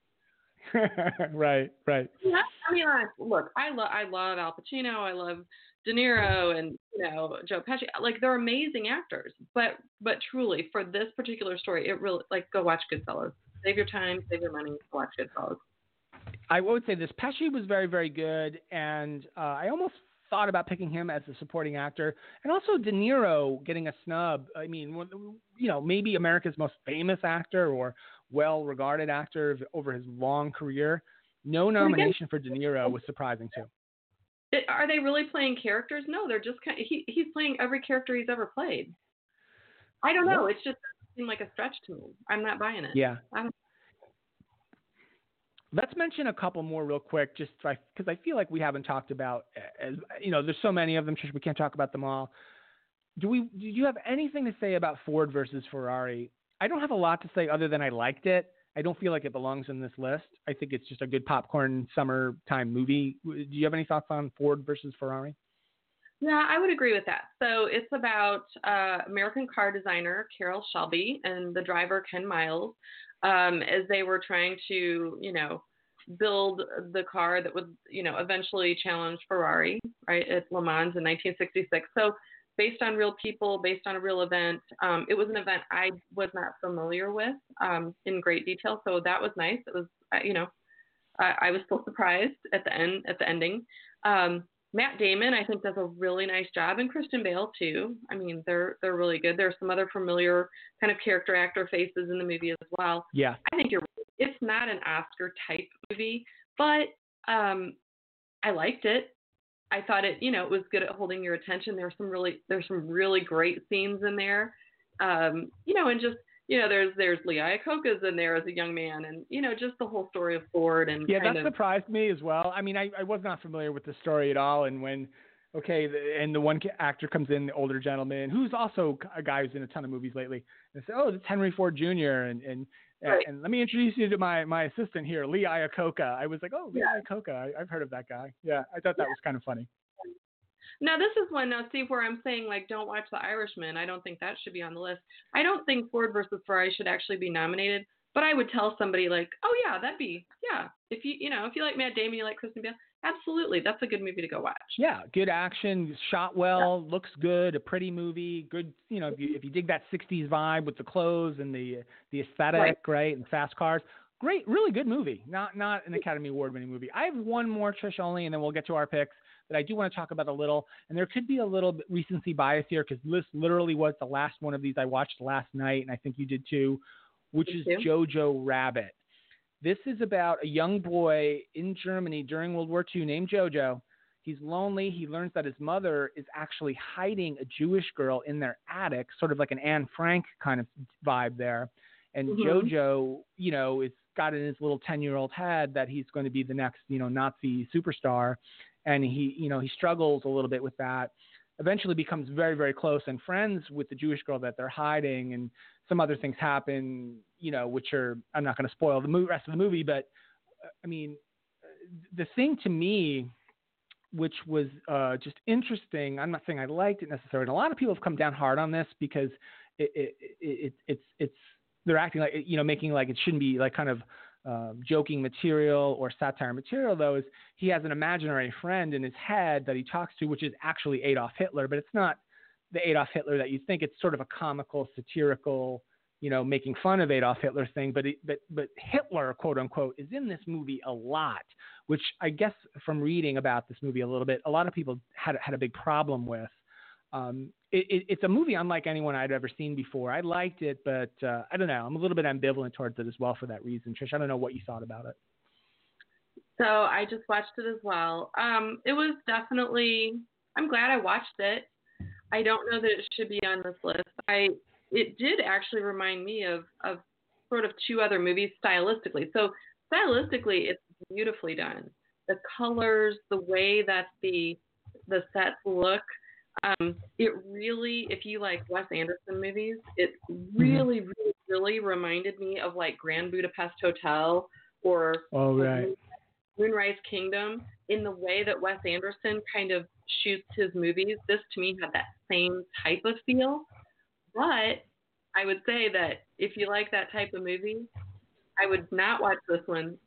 right, right. Yeah, I mean, look, I love I love Al Pacino, I love De Niro, and you know Joe Pesci. Like they're amazing actors, but but truly for this particular story, it really like go watch Goodfellas. Save your time, save your money, watch Goodfellas. I would say this. Pesci was very, very good, and uh, I almost thought about picking him as a supporting actor, and also De Niro getting a snub. I mean, you know, maybe America's most famous actor or well-regarded actor over his long career. No nomination for De Niro was surprising too. It, are they really playing characters? No, they're just kind. he he's playing every character he's ever played. I don't know. It's just seem like a stretch to me. I'm not buying it. Yeah. Let's mention a couple more real quick, just because I feel like we haven't talked about. Eh, as you know, there's so many of them, Trish. We can't talk about them all. Do we? Do you have anything to say about Ford versus Ferrari? I don't have a lot to say other than I liked it. I don't feel like it belongs in this list. I think it's just a good popcorn summertime movie. Do you have any thoughts on Ford versus Ferrari? Yeah, I would agree with that. So it's about uh, American car designer Carroll Shelby and the driver Ken Miles um, as they were trying to, you know, build the car that would, you know, eventually challenge Ferrari, right, at Le Mans in 1966. So based on real people, based on a real event, um, it was an event I was not familiar with um, in great detail. So that was nice. It was, you know, I, I was still surprised at the end, at the ending. Um, Matt Damon, I think, does a really nice job, and Christian Bale too. I mean, they're they're really good. There's some other familiar kind of character actor faces in the movie as well. Yeah. I think you're. It's not an Oscar type movie, but um, I liked it. I thought it, you know, it was good at holding your attention. There's some really there's some really great scenes in there. Um, you know, and just you know, there's there's Lee Iacocca's in there as a young man, and you know, just the whole story of Ford and Yeah, that of, surprised me as well. I mean, I, I was not familiar with the story at all, and when okay, the, and the one actor comes in, the older gentleman, who's also a guy who's in a ton of movies lately, and say, oh, it's Henry Ford Jr. and and Right. and let me introduce you to my my assistant here, Lee Iacocca. I was like, oh, Lee Yeah. Iacocca, I, I've heard of that guy. Yeah, I thought that was kind of funny. Now this is one now see where I'm saying like don't watch The Irishman. I don't think that should be on the list. I don't think Ford versus Ferrari should actually be nominated. But I would tell somebody like, oh yeah, that'd be yeah. If you you know if you like Matt Damon, you like Christian Bale, absolutely, that's a good movie to go watch. Yeah, good action, shot well, looks good, a pretty movie, good. You know, if you if you dig that '60s vibe with the clothes and the the aesthetic, right, and fast cars, great, really good movie. Not not an Academy Award winning movie. I have one more Trish only, and then we'll get to our picks that I do want to talk about a little. And there could be a little bit recency bias here because this literally was the last one of these I watched last night, and I think you did too, which Me is Jojo Rabbit. This is about a young boy in Germany during World War II named Jojo. He's lonely. He learns that his mother is actually hiding a Jewish girl in their attic, sort of like an Anne Frank kind of vibe there. And Mhm. Jojo, you know, is got in his little 10 year old head that he's going to be the next, you know, Nazi superstar. And he, you know, he struggles a little bit with that. Eventually becomes very, very close and friends with the Jewish girl that they're hiding, and some other things happen, you know, which are I'm not going to spoil the rest of the movie, but uh, I mean, the thing to me, which was uh, just interesting. I'm not saying I liked it necessarily. And a lot of people have come down hard on this because it, it, it, it's it's they're acting like you know making like it shouldn't be like kind of um, joking material or satire material, though, is he has an imaginary friend in his head that he talks to, which is actually Adolf Hitler, but it's not the Adolf Hitler that you think. It's sort of a comical, satirical, you know, making fun of Adolf Hitler thing. But it, but but Hitler, quote unquote, is in this movie a lot, which I guess from reading about this movie a little bit, a lot of people had had a big problem with. Um, it, it, it's a movie unlike anyone I'd ever seen before. I liked it, but uh, I don't know. I'm a little bit ambivalent towards it as well for that reason. Trish, I don't know what you thought about it. So I just watched it as well. Um, it was definitely. I'm glad I watched it. I don't know that it should be on this list. I it did actually remind me of of sort of two other movies stylistically. So stylistically, it's beautifully done. The colors, the way that the the sets look, um, it really, if you like Wes Anderson movies, it Mm-hmm. really, really, really reminded me of like Grand Budapest Hotel or Oh, right. Moonrise Kingdom in the way that Wes Anderson kind of shoots his movies. This to me had that same type of feel. But I would say that if you like that type of movie, I would not watch this one.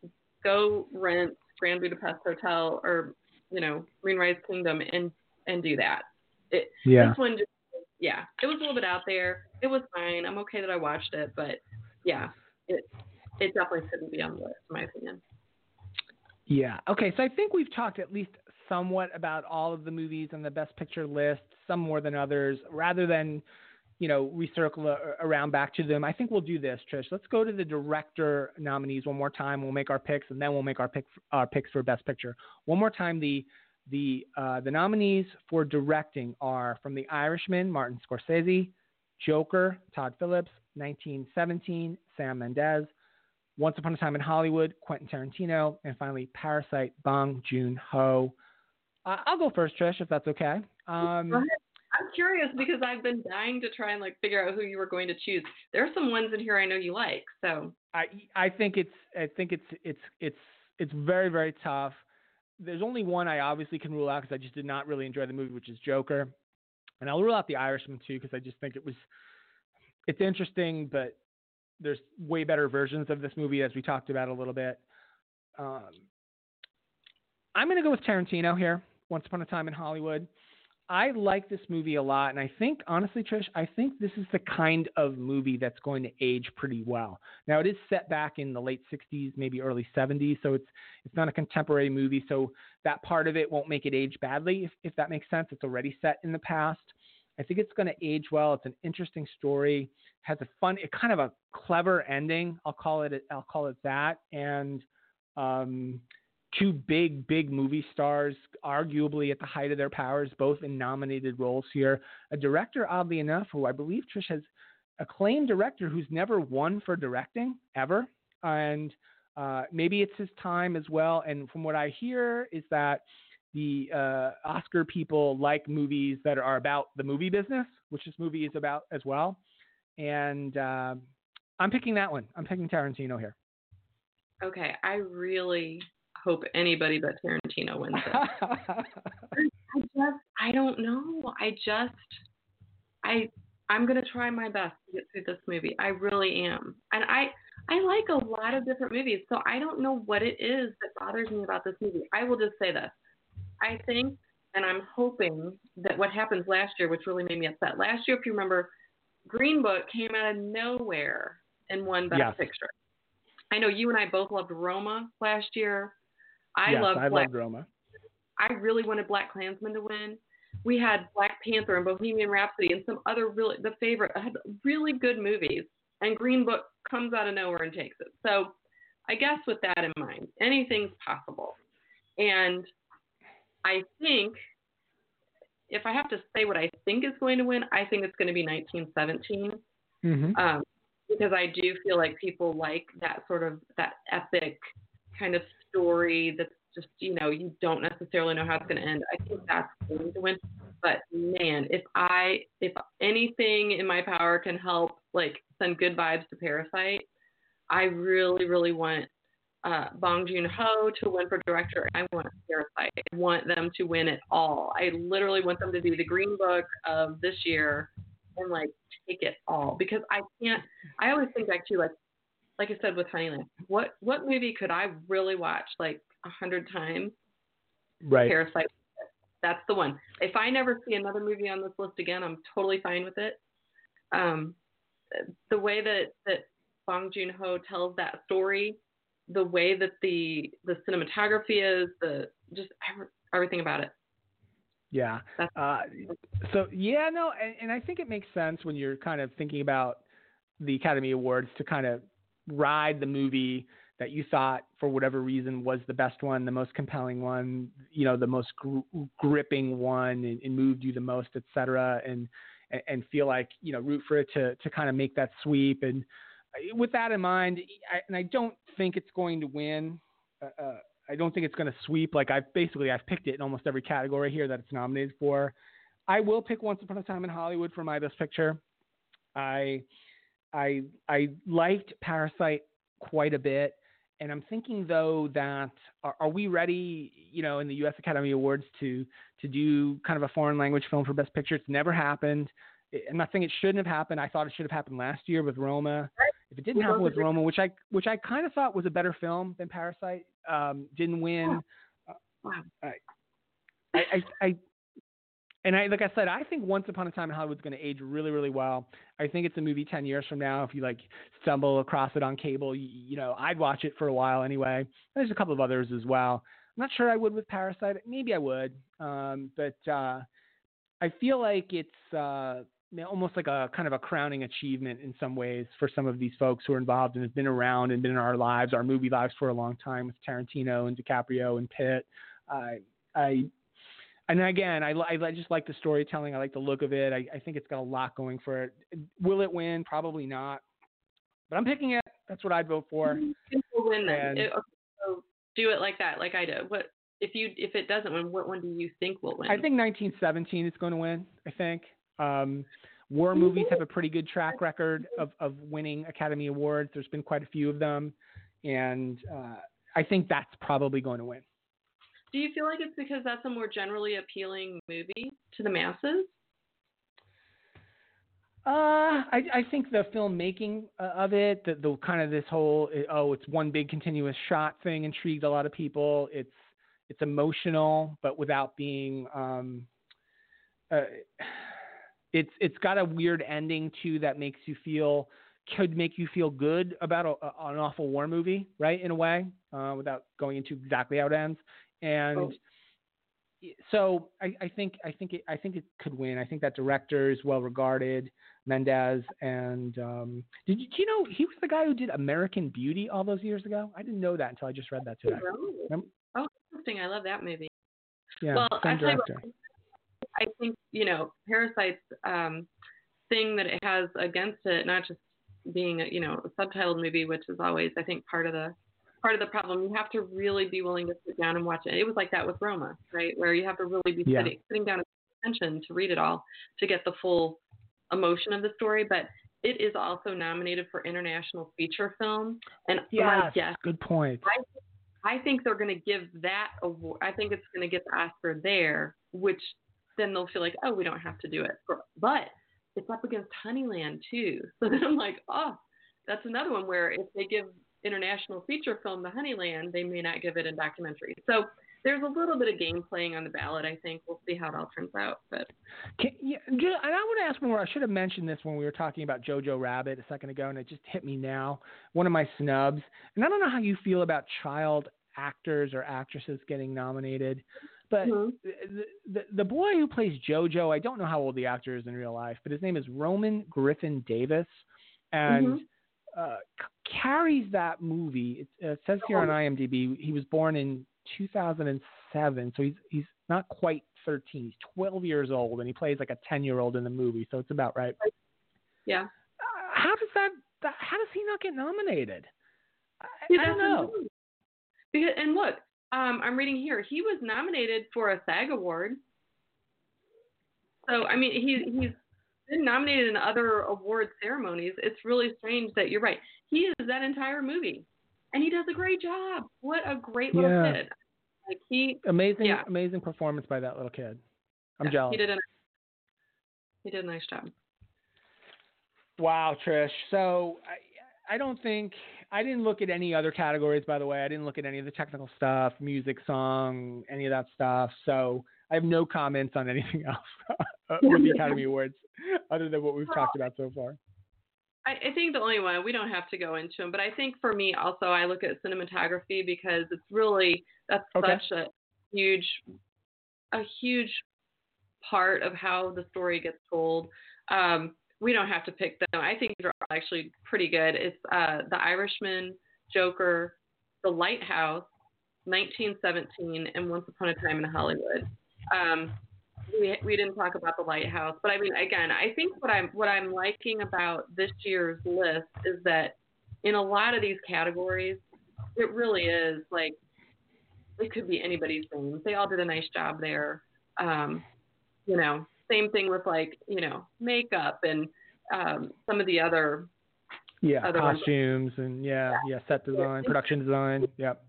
Go rent Grand Budapest Hotel or, you know, Moonrise Kingdom and and do that. It, Yeah. This one just yeah, it was a little bit out there. It was fine. I'm okay that I watched it, but yeah, it it definitely shouldn't be on the list, in my opinion. Yeah. Okay. So I think we've talked at least somewhat about all of the movies on the Best Picture list, some more than others. Rather than, you know, recircle around back to them, I think we'll do this, Trish. Let's go to the director nominees one more time. We'll make our picks, and then we'll make our pick our picks for Best Picture one more time. The the uh, the nominees for directing are from The Irishman, Martin Scorsese, Joker, Todd Phillips, 1917, Sam Mendes. Once Upon a Time in Hollywood, Quentin Tarantino, and finally Parasite, Bong Joon Ho. Uh, I'll go first, Trish, if that's okay. Um, I'm curious because I've been dying to try and like figure out who you were going to choose. There are some ones in here I know you like, so I I think it's I think it's it's it's it's very very tough. There's only one I obviously can rule out because I just did not really enjoy the movie, which is Joker, and I'll rule out The Irishman too because I just think it was it's interesting, but there's way better versions of this movie as we talked about a little bit. Um, I'm going to go with Tarantino here. Once Upon a Time in Hollywood. I like this movie a lot, and I think honestly, Trish, I think this is the kind of movie that's going to age pretty well. Now, it is set back in the late '60s, maybe early '70s, so it's it's not a contemporary movie, so that part of it won't make it age badly, if, if that makes sense. It's already set in the past. I think it's going to age well. It's an interesting story, has a fun, it kind of a clever ending. I'll call it. I'll call it that, and um, two big, big movie stars, arguably at the height of their powers, both in nominated roles here. A director, oddly enough, who I believe Trish has acclaimed director who's never won for directing ever, and uh, maybe it's his time as well. And from what I hear, is that the uh, Oscar people like movies that are about the movie business, which this movie is about as well. And uh, I'm picking that one. I'm picking Tarantino here. okay. I really hope anybody but Tarantino wins it. I just I don't know. I just I I'm gonna try my best to get through this movie. I really am. And I I like a lot of different movies, so I don't know what it is that bothers me about this movie. I will just say this. I think and I'm hoping that what happened last year, which really made me upset. Last year, if you remember, Green Book came out of nowhere and won Best Yes. Picture. I know you and I both loved Roma last year. I yes, loved I Black love Roma. I really wanted Black Klansman to win. We had Black Panther and Bohemian Rhapsody and some other really the favorite had really good movies. And Green Book comes out of nowhere and takes it. So I guess with that in mind, anything's possible. And I think if I have to say what I think is going to win, I think it's going to be 1917 Mm-hmm. um, because I do feel like people like that sort of that epic kind of story that's just you know you don't necessarily know how it's going to end. I think that's going to win. But man, if I if anything in my power can help like send good vibes to Parasite, I really really want uh, Bong Joon Ho to win for director. I want Parasite. I want them to win it all. I literally want them to be the Green Book of this year and like take it all because I can't. I always think back to like, like I said with Honeyland. What what movie could I really watch like a hundred times? Right. Parasite. That's the one. If I never see another movie on this list again, I'm totally fine with it. Um, the way that that Bong Joon Ho tells that story, the way that the the cinematography is, the just everything about it. Yeah. Uh, so yeah, no, and, and I think it makes sense when you're kind of thinking about the Academy Awards to kind of ride the movie that you thought for whatever reason was the best one, the most compelling one, you know, the most gr- gripping one, and, and, moved you the most, et cetera, and and feel like you know root for it to to kind of make that sweep. And uh, with that in mind, I, and I don't think it's going to win. Uh, uh I don't think it's going to sweep. Like I've basically I've picked it in almost every category here that it's nominated for. I will pick Once Upon a Time in Hollywood for my best picture. I I I liked Parasite quite a bit, and I'm thinking though that are, are, we ready, you know, in the U.S. Academy Awards to to do kind of a foreign language film for best picture? It's never happened. I'm not saying it shouldn't have happened. I thought it should have happened last year with Roma. If it didn't happen with Roma, which I which I kind of thought was a better film than Parasite, um, didn't win. Uh, I, I, I, and I like I said, I think Once Upon a Time in Hollywood is going to age really, really well. I think it's a movie ten years from now. If you like stumble across it on cable, you, you know, I'd watch it for a while anyway. There's a couple of others as well. I'm not sure I would with Parasite. Maybe I would, um, but uh, I feel like it's uh, almost like a kind of a crowning achievement in some ways for some of these folks who are involved and have been around and been in our lives, our movie lives for a long time with Tarantino and DiCaprio and Pitt. I, I, and again, I, I just like the storytelling. I like the look of it. I, I think it's got a lot going for it. Will it win? Probably not. But I'm picking it. That's what I'd vote for. Will win then. It, okay, so do it like that, like I did. What if you if it doesn't win? What one do you think will win? I think 1917 is going to win. I think. Um, war movies have a pretty good track record of, of winning Academy Awards. There's been quite a few of them, and uh, I think that's probably going to win. Do you feel like it's because that's a more generally appealing movie to the masses? Uh, I, I think the filmmaking uh, of it, the, the kind of this whole oh, it's one big continuous shot thing intrigued a lot of people. It's it's emotional, but without being um, uh, it's it's got a weird ending too that makes you feel could make you feel good about a, a, an awful war movie, right? In a way, uh, without going into exactly how it ends. And oh. so I, I, think I think it, I think it could win. I think that director is well regarded, Mendes. And um, did you, do you know he was the guy who did American Beauty all those years ago? I didn't know that until I just read that today. Oh, oh interesting. I love that movie. Yeah, well, director. I think you know Parasite's um, thing that it has against it, not just being a, you know a subtitled movie, which is always I think part of the part of the problem. You have to really be willing to sit down and watch it. It was like that with Roma, right? Where you have to really be yeah. sitting sitting down and attention to read it all to get the full emotion of the story. But it is also nominated for international feature film, and yes, guess, good point. I, I think they're going to give that award. I think it's going to get the Oscar there, which then they'll feel like, oh, we don't have to do it. But it's up against Honeyland too. So then I'm like, oh, that's another one where if they give international feature film the Honeyland, they may not give it in documentary. So there's a little bit of game playing on the ballot. I think we'll see how it all turns out. But Can, yeah, and I want to ask more. I should have mentioned this when we were talking about Jojo Rabbit a second ago, and it just hit me now. One of my snubs, and I don't know how you feel about child actors or actresses getting nominated. But mm-hmm. the, the, the boy who plays JoJo, I don't know how old the actor is in real life, but his name is Roman Griffin Davis, and mm-hmm. Uh, carries that movie. It uh, says here on oh. IMDb he was born in 2007, so he's he's not quite 13. He's 12 years old, and he plays like a 10 year old in the movie, so it's about right. Yeah. Uh, how does that, that? How does he not get nominated? I, I don't know. Because and look, um, I'm reading here. He was nominated for a SAG award. So I mean, he he's been nominated in other award ceremonies. It's really strange that you're right. He is that entire movie, and he does a great job. What a great little Yeah. kid! Like he, Amazing, Yeah. amazing performance by that little kid. I'm yeah, jealous. He did a he did a nice job. Wow, Trish. So I, I don't think I didn't look at any other categories. By the way, I didn't look at any of the technical stuff, music, song, any of that stuff. So I have no comments on anything else with the Academy Awards, other than what we've talked about so far. I, I think the only one we don't have to go into them, but I think for me also I look at cinematography because it's really that's Okay. such a huge a huge part of how the story gets told. Um, we don't have to pick them. I think they're all actually pretty good. It's uh, The Irishman, Joker, The Lighthouse, 1917, and Once Upon a Time in Hollywood. Um, we we didn't talk about the lighthouse, but I mean, again, I think what I'm what I'm liking about this year's list is that in a lot of these categories, it really is like it could be anybody's name. They all did a nice job there. Um, you know, same thing with like you know makeup and um, some of the other. Yeah, Other ones. costumes and yeah, yeah, set design, production design. Yep.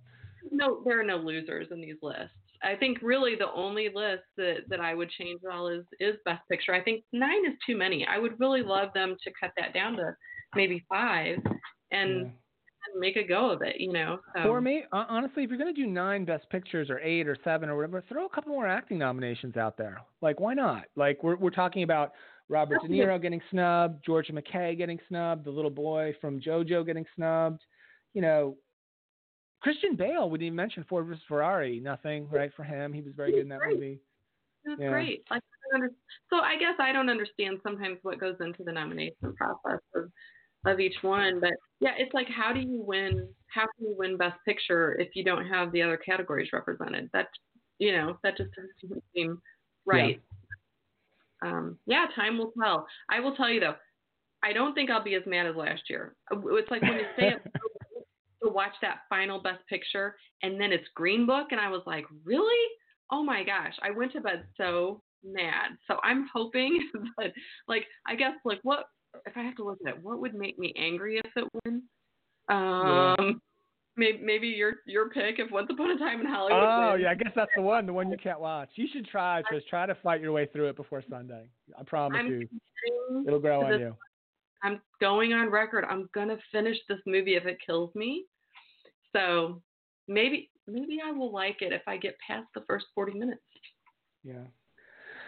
No, there are no losers in these lists. I think really the only list that, that I would change at all is is Best Picture. I think nine is too many. I would really love them to cut that down to maybe five and, Yeah. and make a go of it. You know. So. Or may honestly, if you're going to do nine best pictures or eight or seven or whatever, throw a couple more acting nominations out there. Like, why not? Like, we're we're talking about Robert De Niro getting snubbed, Georgia MacKay getting snubbed, the little boy from JoJo getting snubbed. You know, Christian Bale. We didn't even mention Ford vs Ferrari. Nothing, right, for him. He was very good in that Great. movie. That's Yeah. great. Like, I don't under- so I guess I don't understand sometimes what goes into the nomination process of, of each one, but yeah, it's like how do you win? How can you win Best Picture if you don't have the other categories represented? That you know that just doesn't seem right. Um, yeah, time will tell. I will tell you though, I don't think I'll be as mad as last year. It's like when you say to watch that final Best Picture, and then it's Green Book, and I was like, really? Oh my gosh, I went to bed so mad. So I'm hoping that, like, I guess, like, what if I have to look at it? What would make me angry if it wins? Um, maybe maybe your your pick if Once Upon a Time in Hollywood. Oh wins. yeah, I guess that's the one, the one you can't watch. You should try. Just try to fight your way through it before Sunday. I promise I'm you, it'll grow on this- you. I'm going on record. I'm gonna finish this movie if it kills me. So maybe maybe I will like it if I get past the first 40 minutes. Yeah.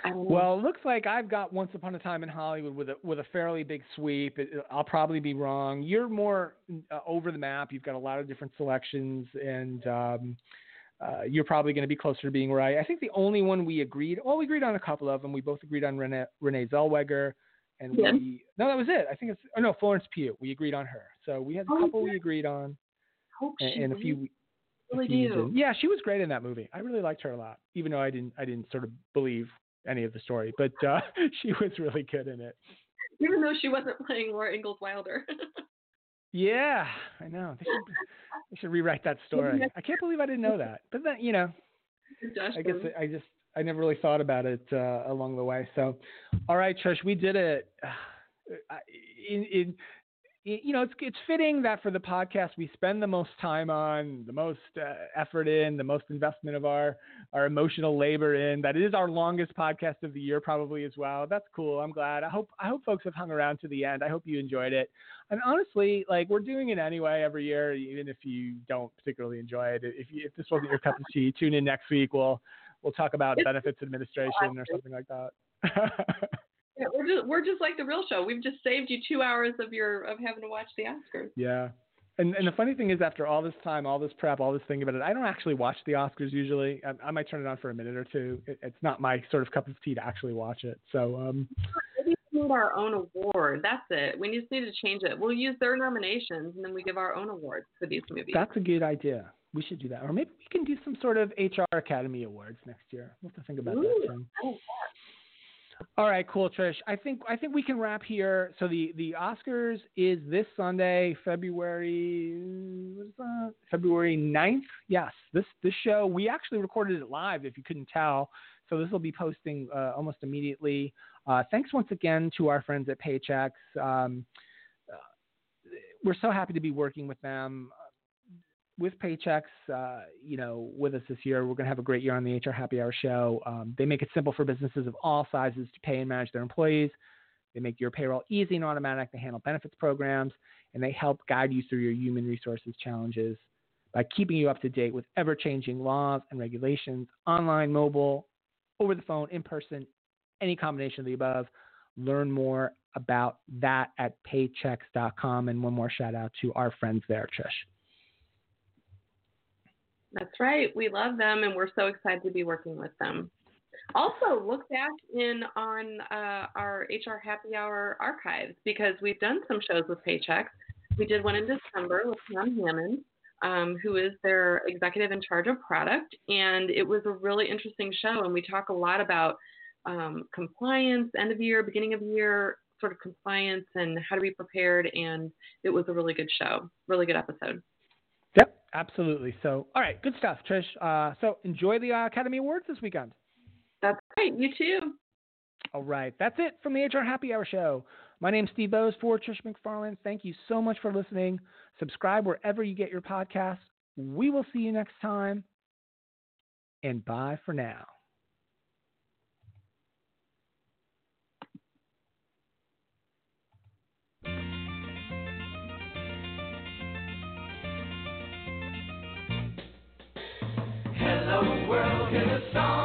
I don't know. Well, it looks like I've got Once Upon a Time in Hollywood with a with a fairly big sweep. It, I'll probably be wrong. You're more uh, over the map. You've got a lot of different selections, and um, uh, you're probably going to be closer to being right. I think the only one we agreed, well, we agreed on a couple of them. We both agreed on Renee, Renee Zellweger, and Yeah. we no, that was it. I think it's oh no, Florence Pugh. We agreed on her. So we had a Oh, couple yeah. we agreed on, hope and, she and a few. really do. Yeah, she was great in that movie. I really liked her a lot, even though I didn't I didn't sort of believe any of the story, but uh, she was really good in it. Even though she wasn't playing Laura Ingalls Wilder. Yeah, I know. They should, they should rewrite that story. I can't believe I didn't know that. But then, you know, I guess I just I never really thought about it uh, along the way. So, all right, Trish, we did it. Uh, in, in you know, it's it's fitting that for the podcast we spend the most time on, the most uh, effort in, the most investment of our our emotional labor in. That it is our longest podcast of the year, probably as well. That's cool. I'm glad. I hope I hope folks have hung around to the end. I hope you enjoyed it. And honestly, like we're doing it anyway every year, even if you don't particularly enjoy it. If you, if this wasn't your cup of tea, tune in next week. We'll we'll talk about benefits administration or something like that. Yeah, we're just we're just like the real show. We've just saved you two hours of your of having to watch the Oscars. yeah. And and the funny thing is, after all this time, all this prep, all this thing about it, I don't actually watch the Oscars usually. I, I might turn it on for a minute or two. It, it's not my sort of cup of tea to actually watch it. So um, Maybe we need our own award. That's it. We just need to change it. We'll use their nominations and then we give our own awards for these movies. that's a good idea. We should do that, or maybe we can do some sort of HR Academy Awards next year. We'll have to think about that. Ooh. I like All right, cool, Trish. I think I think we can wrap here. So the the Oscars is this Sunday, February what is that? February 9th. Yes, this this show we actually recorded it live. If you couldn't tell, So this will be posting uh, almost immediately. Uh, thanks once again to our friends at Paychex. Um, uh, we're so happy to be working with them. With Paychex, uh, you know, with us this year, we're going to have a great year on the HR Happy Hour show. Um, they make it simple for businesses of all sizes to pay and manage their employees. They make your payroll easy and automatic. They handle benefits programs, and they help guide you through your human resources challenges by keeping you up to date with ever changing laws and regulations, online, mobile, over the phone, in person, any combination of the above. Learn more about that at paychex.com. And one more shout out to our friends there, Trish. That's right. We love them and we're so excited to be working with them. Also, look back in on uh, our HR Happy Hour archives because we've done some shows with Paychex. We did one in December with Pam Hammond um, who is their executive in charge of product. And it was a really interesting show. And we talk a lot about um, compliance, end of year, beginning of year, sort of compliance and how to be prepared. And it was a really good show, really good episode. Absolutely. So, all right, good stuff, Trish. Uh, so, enjoy the uh, Academy Awards this weekend. That's right. You too. All right, that's it from the HR Happy Hour show. My name's Steve Boese for Trish McFarlane. Thank you so much for listening. Subscribe wherever you get your podcasts. We will see you next time. And bye for now. Song